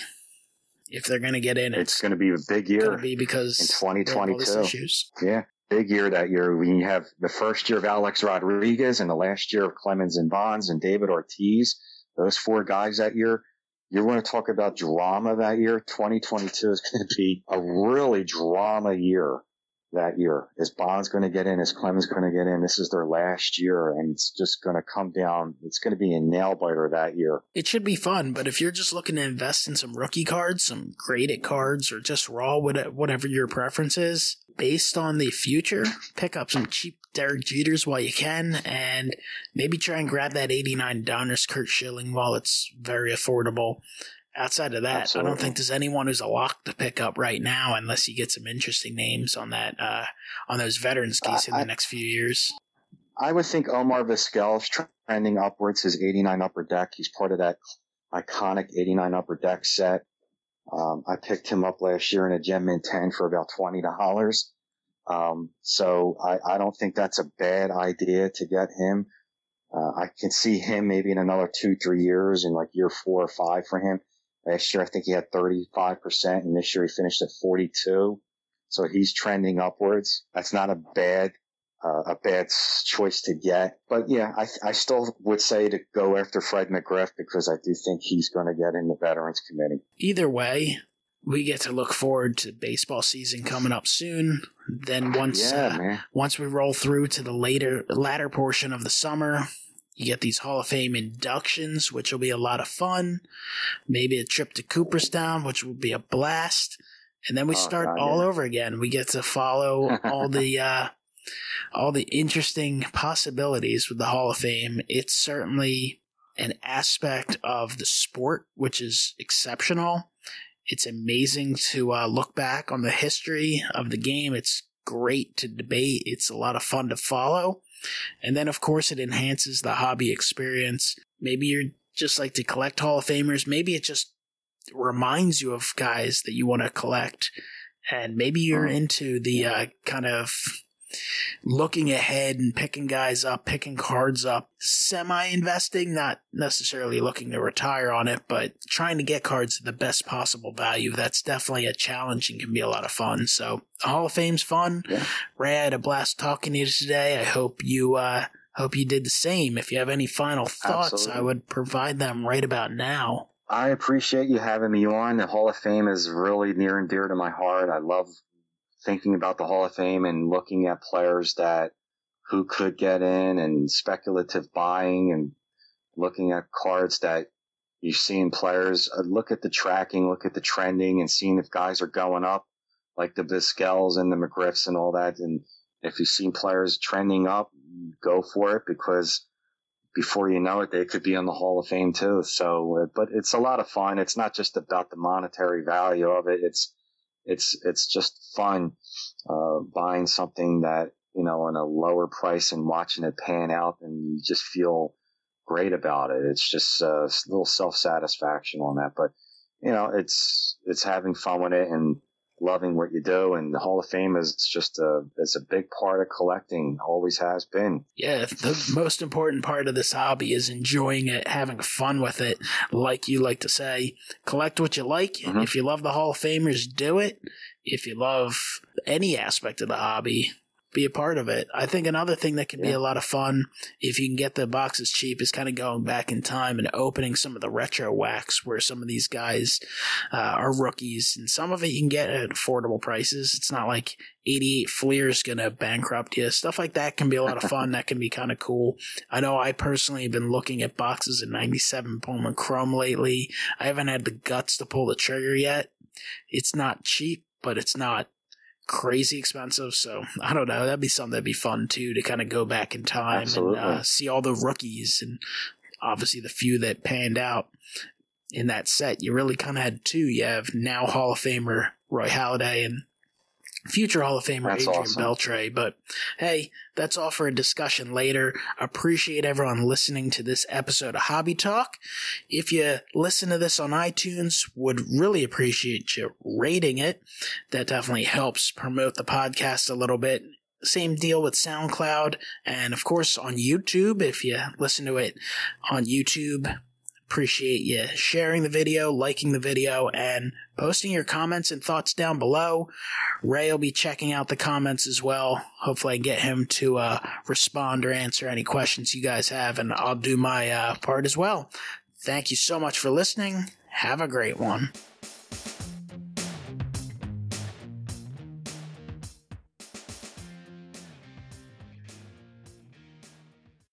if they're going to get in. It's, it's going to be a big year. Going to be because in 2022. Yeah, big year that year. We have the first year of Alex Rodriguez and the last year of Clemens and Bonds and David Ortiz. Those four guys that year. You want to talk about drama that year? 2022 is going to be a really drama year that year. Is Bonds going to get in? Is Clemens going to get in? This is their last year, and it's just going to come down. It's going to be a nail biter that year. It should be fun, but if you're just looking to invest in some rookie cards, some graded cards, or just raw, whatever your preference is, based on the future, pick up some cheap Derek Jeters while you can, and maybe try and grab that 89 Donruss Curt Schilling while it's very affordable. Outside of that, Absolutely. I don't think there's anyone who's a lock to pick up right now, unless you get some interesting names on that uh, on those veterans case in the next few years. I would think Omar Vizquel is trending upwards. His 89 upper deck. He's part of that iconic 89 upper deck set. Um, I picked him up last year in a Gem Mint 10 for about twenty dollars. Um, so I, I, don't think that's a bad idea to get him. Uh, I can see him maybe in another two, three years in like year four or five for him Last year, I think he had 35%, and this year he finished at 42. So he's trending upwards. That's not a bad, uh, a bad choice to get. But yeah, I, I still would say to go after Fred McGriff because I do think he's going to get in the Veterans Committee. Either way, we get to look forward to baseball season coming up soon. Then once yeah, uh, once we roll through to the later latter portion of the summer, you get these Hall of Fame inductions, which will be a lot of fun. Maybe a trip to Cooperstown, which will be a blast. And then we oh, start God, all yeah. over again. We get to follow all the *laughs* uh, all the interesting possibilities with the Hall of Fame. It's certainly an aspect of the sport which is exceptional. It's amazing to uh, look back on the history of the game. It's great to debate. It's a lot of fun to follow. And then, of course, it enhances the hobby experience. Maybe you're just like to collect Hall of Famers. Maybe it just reminds you of guys that you want to collect. And maybe you're into the uh, kind of looking ahead and picking guys up, picking cards up, semi investing, not necessarily looking to retire on it, but trying to get cards at the best possible value. That's definitely a challenge and can be a lot of fun. So Hall of Fame's fun. Yeah. Ray, I had a blast talking to you today. I hope you, uh, hope you did the same. If you have any final thoughts, Absolutely. I would provide them right about now. I appreciate you having me on. The Hall of Fame is really near and dear to my heart. I love thinking about the Hall of Fame and looking at players that who could get in and speculative buying and looking at cards that you've seen players uh, look at the tracking, look at the trending and seeing if guys are going up like the Vizquels and the McGriffs and all that. And if you've seen players trending up, go for it because before you know it, they could be in the Hall of Fame too. So, uh, but it's a lot of fun. It's not just about the monetary value of it. It's it's it's just fun uh, buying something that you know on a lower price and watching it pan out, and you just feel great about it. It's just uh, a little self satisfaction on that, but you know, it's it's having fun with it and loving what you do. And the Hall of Fame is just a it's a big part of collecting. Always has been. Yeah, the most important part of this hobby is enjoying it, having fun with it. Like you like to say, collect what you like. Mm-hmm. If you love the Hall of Famers, do it. If you love any aspect of the hobby, be a part of it. I think another thing that can yeah. be a lot of fun if you can get the boxes cheap is kind of going back in time and opening some of the retro wax where some of these guys uh, are rookies and some of it you can get at affordable prices. It's not like 88 Fleer is going to bankrupt you. Stuff like that can be a lot of fun. *laughs* that can be kind of cool. I know I personally have been looking at boxes of 97 Bowman Chrome lately. I haven't had the guts to pull the trigger yet. It's not cheap, but it's not crazy expensive. So I don't know. That'd be something that'd be fun too to kind of go back in time Absolutely. and uh, see all the rookies and obviously the few that panned out in that set. You really kind of had two. You have now Hall of Famer Roy Halladay and future Hall of Famer that's Adrian awesome. Beltre. But hey, that's all for a discussion later. Appreciate everyone listening to this episode of Hobby Talk. If you listen to this on iTunes, would really appreciate you rating it. That definitely helps promote the podcast a little bit. Same deal with SoundCloud and of course on YouTube. If you listen to it on YouTube, Appreciate you sharing the video, liking the video, and posting your comments and thoughts down below. Ray will be checking out the comments as well. Hopefully, I get him to uh, respond or answer any questions you guys have, and I'll do my uh, part as well. Thank you so much for listening. Have a great one.